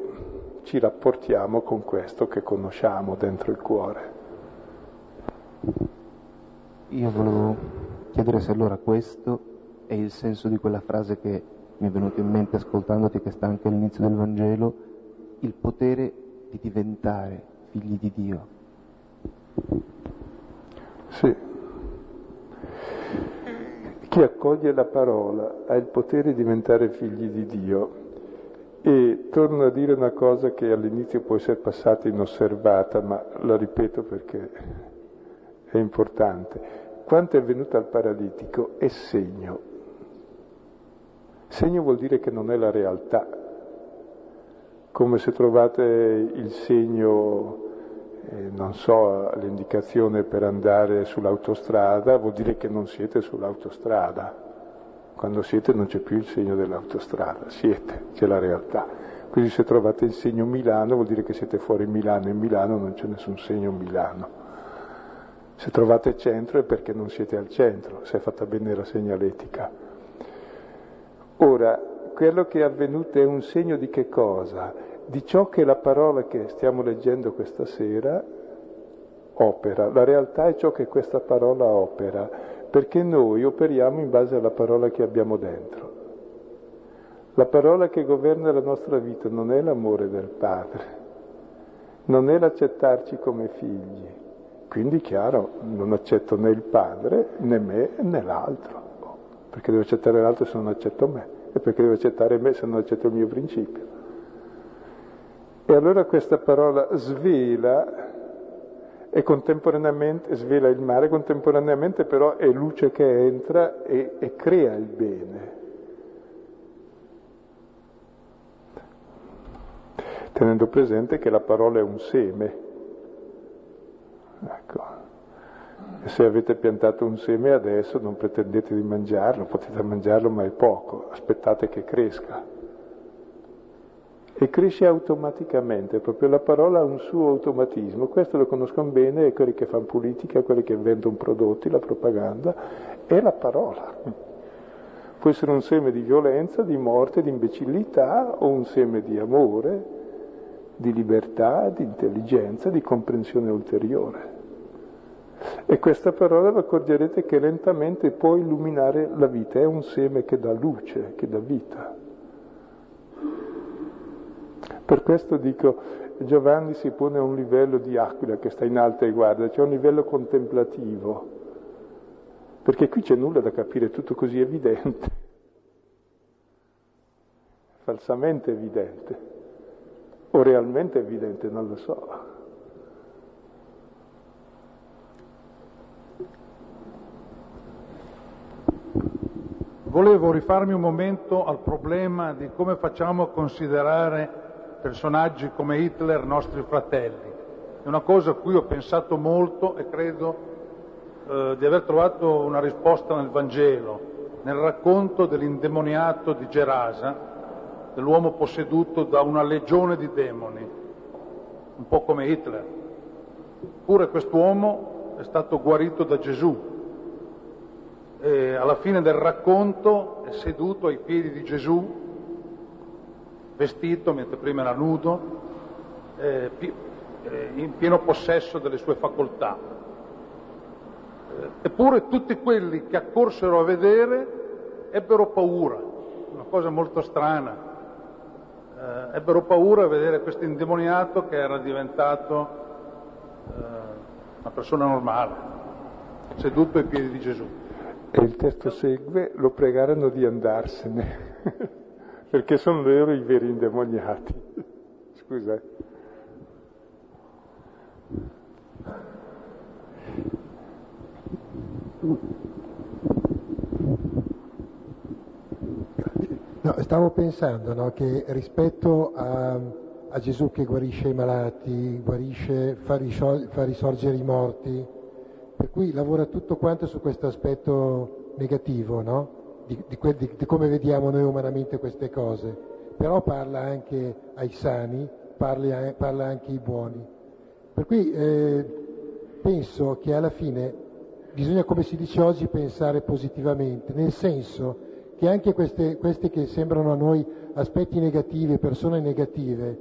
ci rapportiamo con questo che conosciamo dentro il cuore.
Io volevo chiedere se allora questo è il senso di quella frase che mi è venuta in mente ascoltandoti, che sta anche all'inizio del Vangelo, il potere di diventare figli di Dio.
Sì. Chi accoglie la parola ha il potere di diventare figli di Dio e torno a dire una cosa che all'inizio può essere passata inosservata, ma la ripeto perché è importante. Quanto è avvenuto al paralitico è segno. Segno vuol dire che non è la realtà. Come se trovate il segno, eh, non so, l'indicazione per andare sull'autostrada, vuol dire che non siete sull'autostrada quando siete non c'è più il segno dell'autostrada, siete, c'è la realtà. Quindi se trovate il segno Milano vuol dire che siete fuori Milano in Milano non c'è nessun segno Milano. Se trovate centro è perché non siete al centro, se è fatta bene la segnaletica. Ora, quello che è avvenuto è un segno di che cosa? Di ciò che la parola che stiamo leggendo questa sera opera. La realtà è ciò che questa parola opera perché noi operiamo in base alla parola che abbiamo dentro. La parola che governa la nostra vita non è l'amore del Padre, non è l'accettarci come figli. Quindi, chiaro, non accetto né il Padre, né me, né l'altro. Perché devo accettare l'altro se non accetto me? E perché devo accettare me se non accetto il mio principio? E allora questa parola svela e contemporaneamente svela il male, contemporaneamente però è luce che entra e, e crea il bene. Tenendo presente che la parola è un seme. Ecco. Se avete piantato un seme adesso non pretendete di mangiarlo, potete mangiarlo ma è poco, aspettate che cresca. E cresce automaticamente, proprio la parola ha un suo automatismo, questo lo conoscono bene quelli che fanno politica, quelli che vendono prodotti, la propaganda, è la parola. Può essere un seme di violenza, di morte, di imbecillità o un seme di amore, di libertà, di intelligenza, di comprensione ulteriore. E questa parola vi accorgerete che lentamente può illuminare la vita, è un seme che dà luce, che dà vita. Per questo dico, Giovanni si pone a un livello di aquila che sta in alta e guarda, cioè un livello contemplativo, perché qui c'è nulla da capire, è tutto così evidente, falsamente evidente, o realmente evidente, non lo so.
Volevo rifarmi un momento al problema di come facciamo a considerare personaggi come Hitler nostri fratelli. È una cosa a cui ho pensato molto e credo eh, di aver trovato una risposta nel Vangelo, nel racconto dell'indemoniato di Gerasa, dell'uomo posseduto da una legione di demoni, un po' come Hitler. Pure quest'uomo è stato guarito da Gesù, e alla fine del racconto è seduto ai piedi di Gesù, vestito, mentre prima era nudo, eh, eh, in pieno possesso delle sue facoltà. Eh, eppure tutti quelli che accorsero a vedere ebbero paura, una cosa molto strana, eh, ebbero paura a vedere questo indemoniato che era diventato eh, una persona normale, seduto ai piedi di Gesù.
E il testo segue, lo pregarono di andarsene, perché sono loro i veri indemoniati. Scusa.
No, stavo pensando no, che rispetto a, a, Gesù che guarisce i malati, guarisce, fa, risol- fa risorgere i morti, per cui lavora tutto quanto su questo aspetto negativo, no? Di, di, di, come vediamo noi umanamente queste cose, però parla anche ai sani, parla, parla anche ai buoni. Per cui eh, penso che alla fine bisogna, come si dice oggi, pensare positivamente, nel senso che anche queste, queste che sembrano a noi aspetti negativi, persone negative,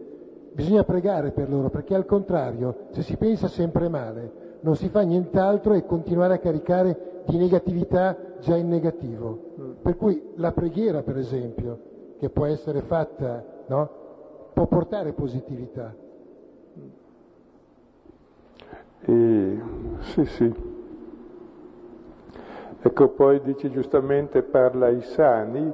bisogna pregare per loro, perché al contrario, se si pensa sempre male, non si fa nient'altro e continuare a caricare di negatività già in negativo. Per cui la preghiera, per esempio, che può essere fatta, no? può portare positività.
E, sì, sì. Ecco, poi dice giustamente parla ai sani,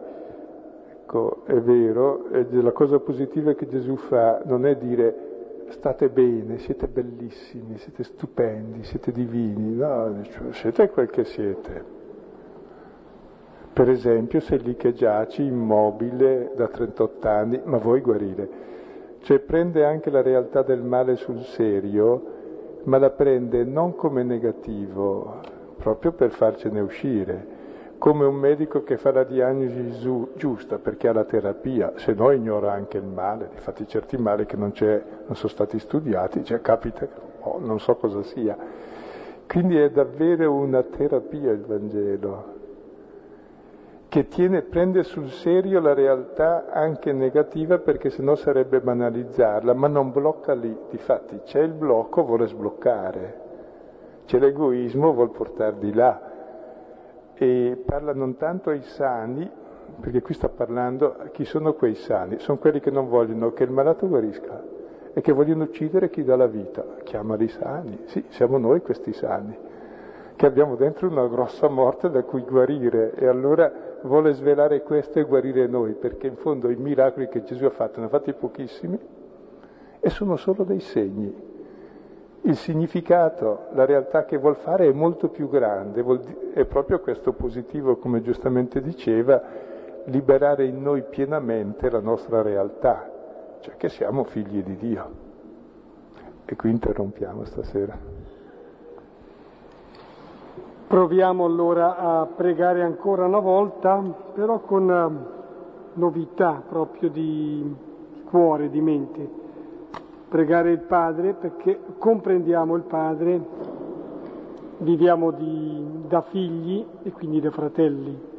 ecco, è vero, e la cosa positiva che Gesù fa non è dire state bene, siete bellissimi, siete stupendi, siete divini, no, cioè, siete quel che siete. Per esempio sei lì che giaci immobile da 38 anni, ma vuoi guarire? Cioè prende anche la realtà del male sul serio, ma la prende non come negativo, proprio per farcene uscire come un medico che fa la diagnosi giusta perché ha la terapia, se no ignora anche il male, infatti certi mali che non, non sono stati studiati, cioè capita, oh, non so cosa sia. Quindi è davvero una terapia il Vangelo, che tiene, prende sul serio la realtà anche negativa perché sennò sarebbe banalizzarla, ma non blocca lì, difatti c'è il blocco, vuole sbloccare, c'è l'egoismo, vuole portare di là e parla non tanto ai sani, perché qui sta parlando a chi sono quei sani, sono quelli che non vogliono che il malato guarisca e che vogliono uccidere chi dà la vita, chiamali sani, sì, siamo noi questi sani, che abbiamo dentro una grossa morte da cui guarire. E allora vuole svelare questo e guarire noi, perché in fondo i miracoli che Gesù ha fatto, ne ha fatti pochissimi e sono solo dei segni il significato, la realtà che vuol fare è molto più grande, è proprio questo positivo, come giustamente diceva, liberare in noi pienamente la nostra realtà, cioè che siamo figli di Dio. E qui interrompiamo stasera.
Proviamo allora a pregare ancora una volta, però con eh, novità proprio di cuore, di mente. Pregare il Padre perché comprendiamo il Padre, viviamo di, da figli e quindi da fratelli.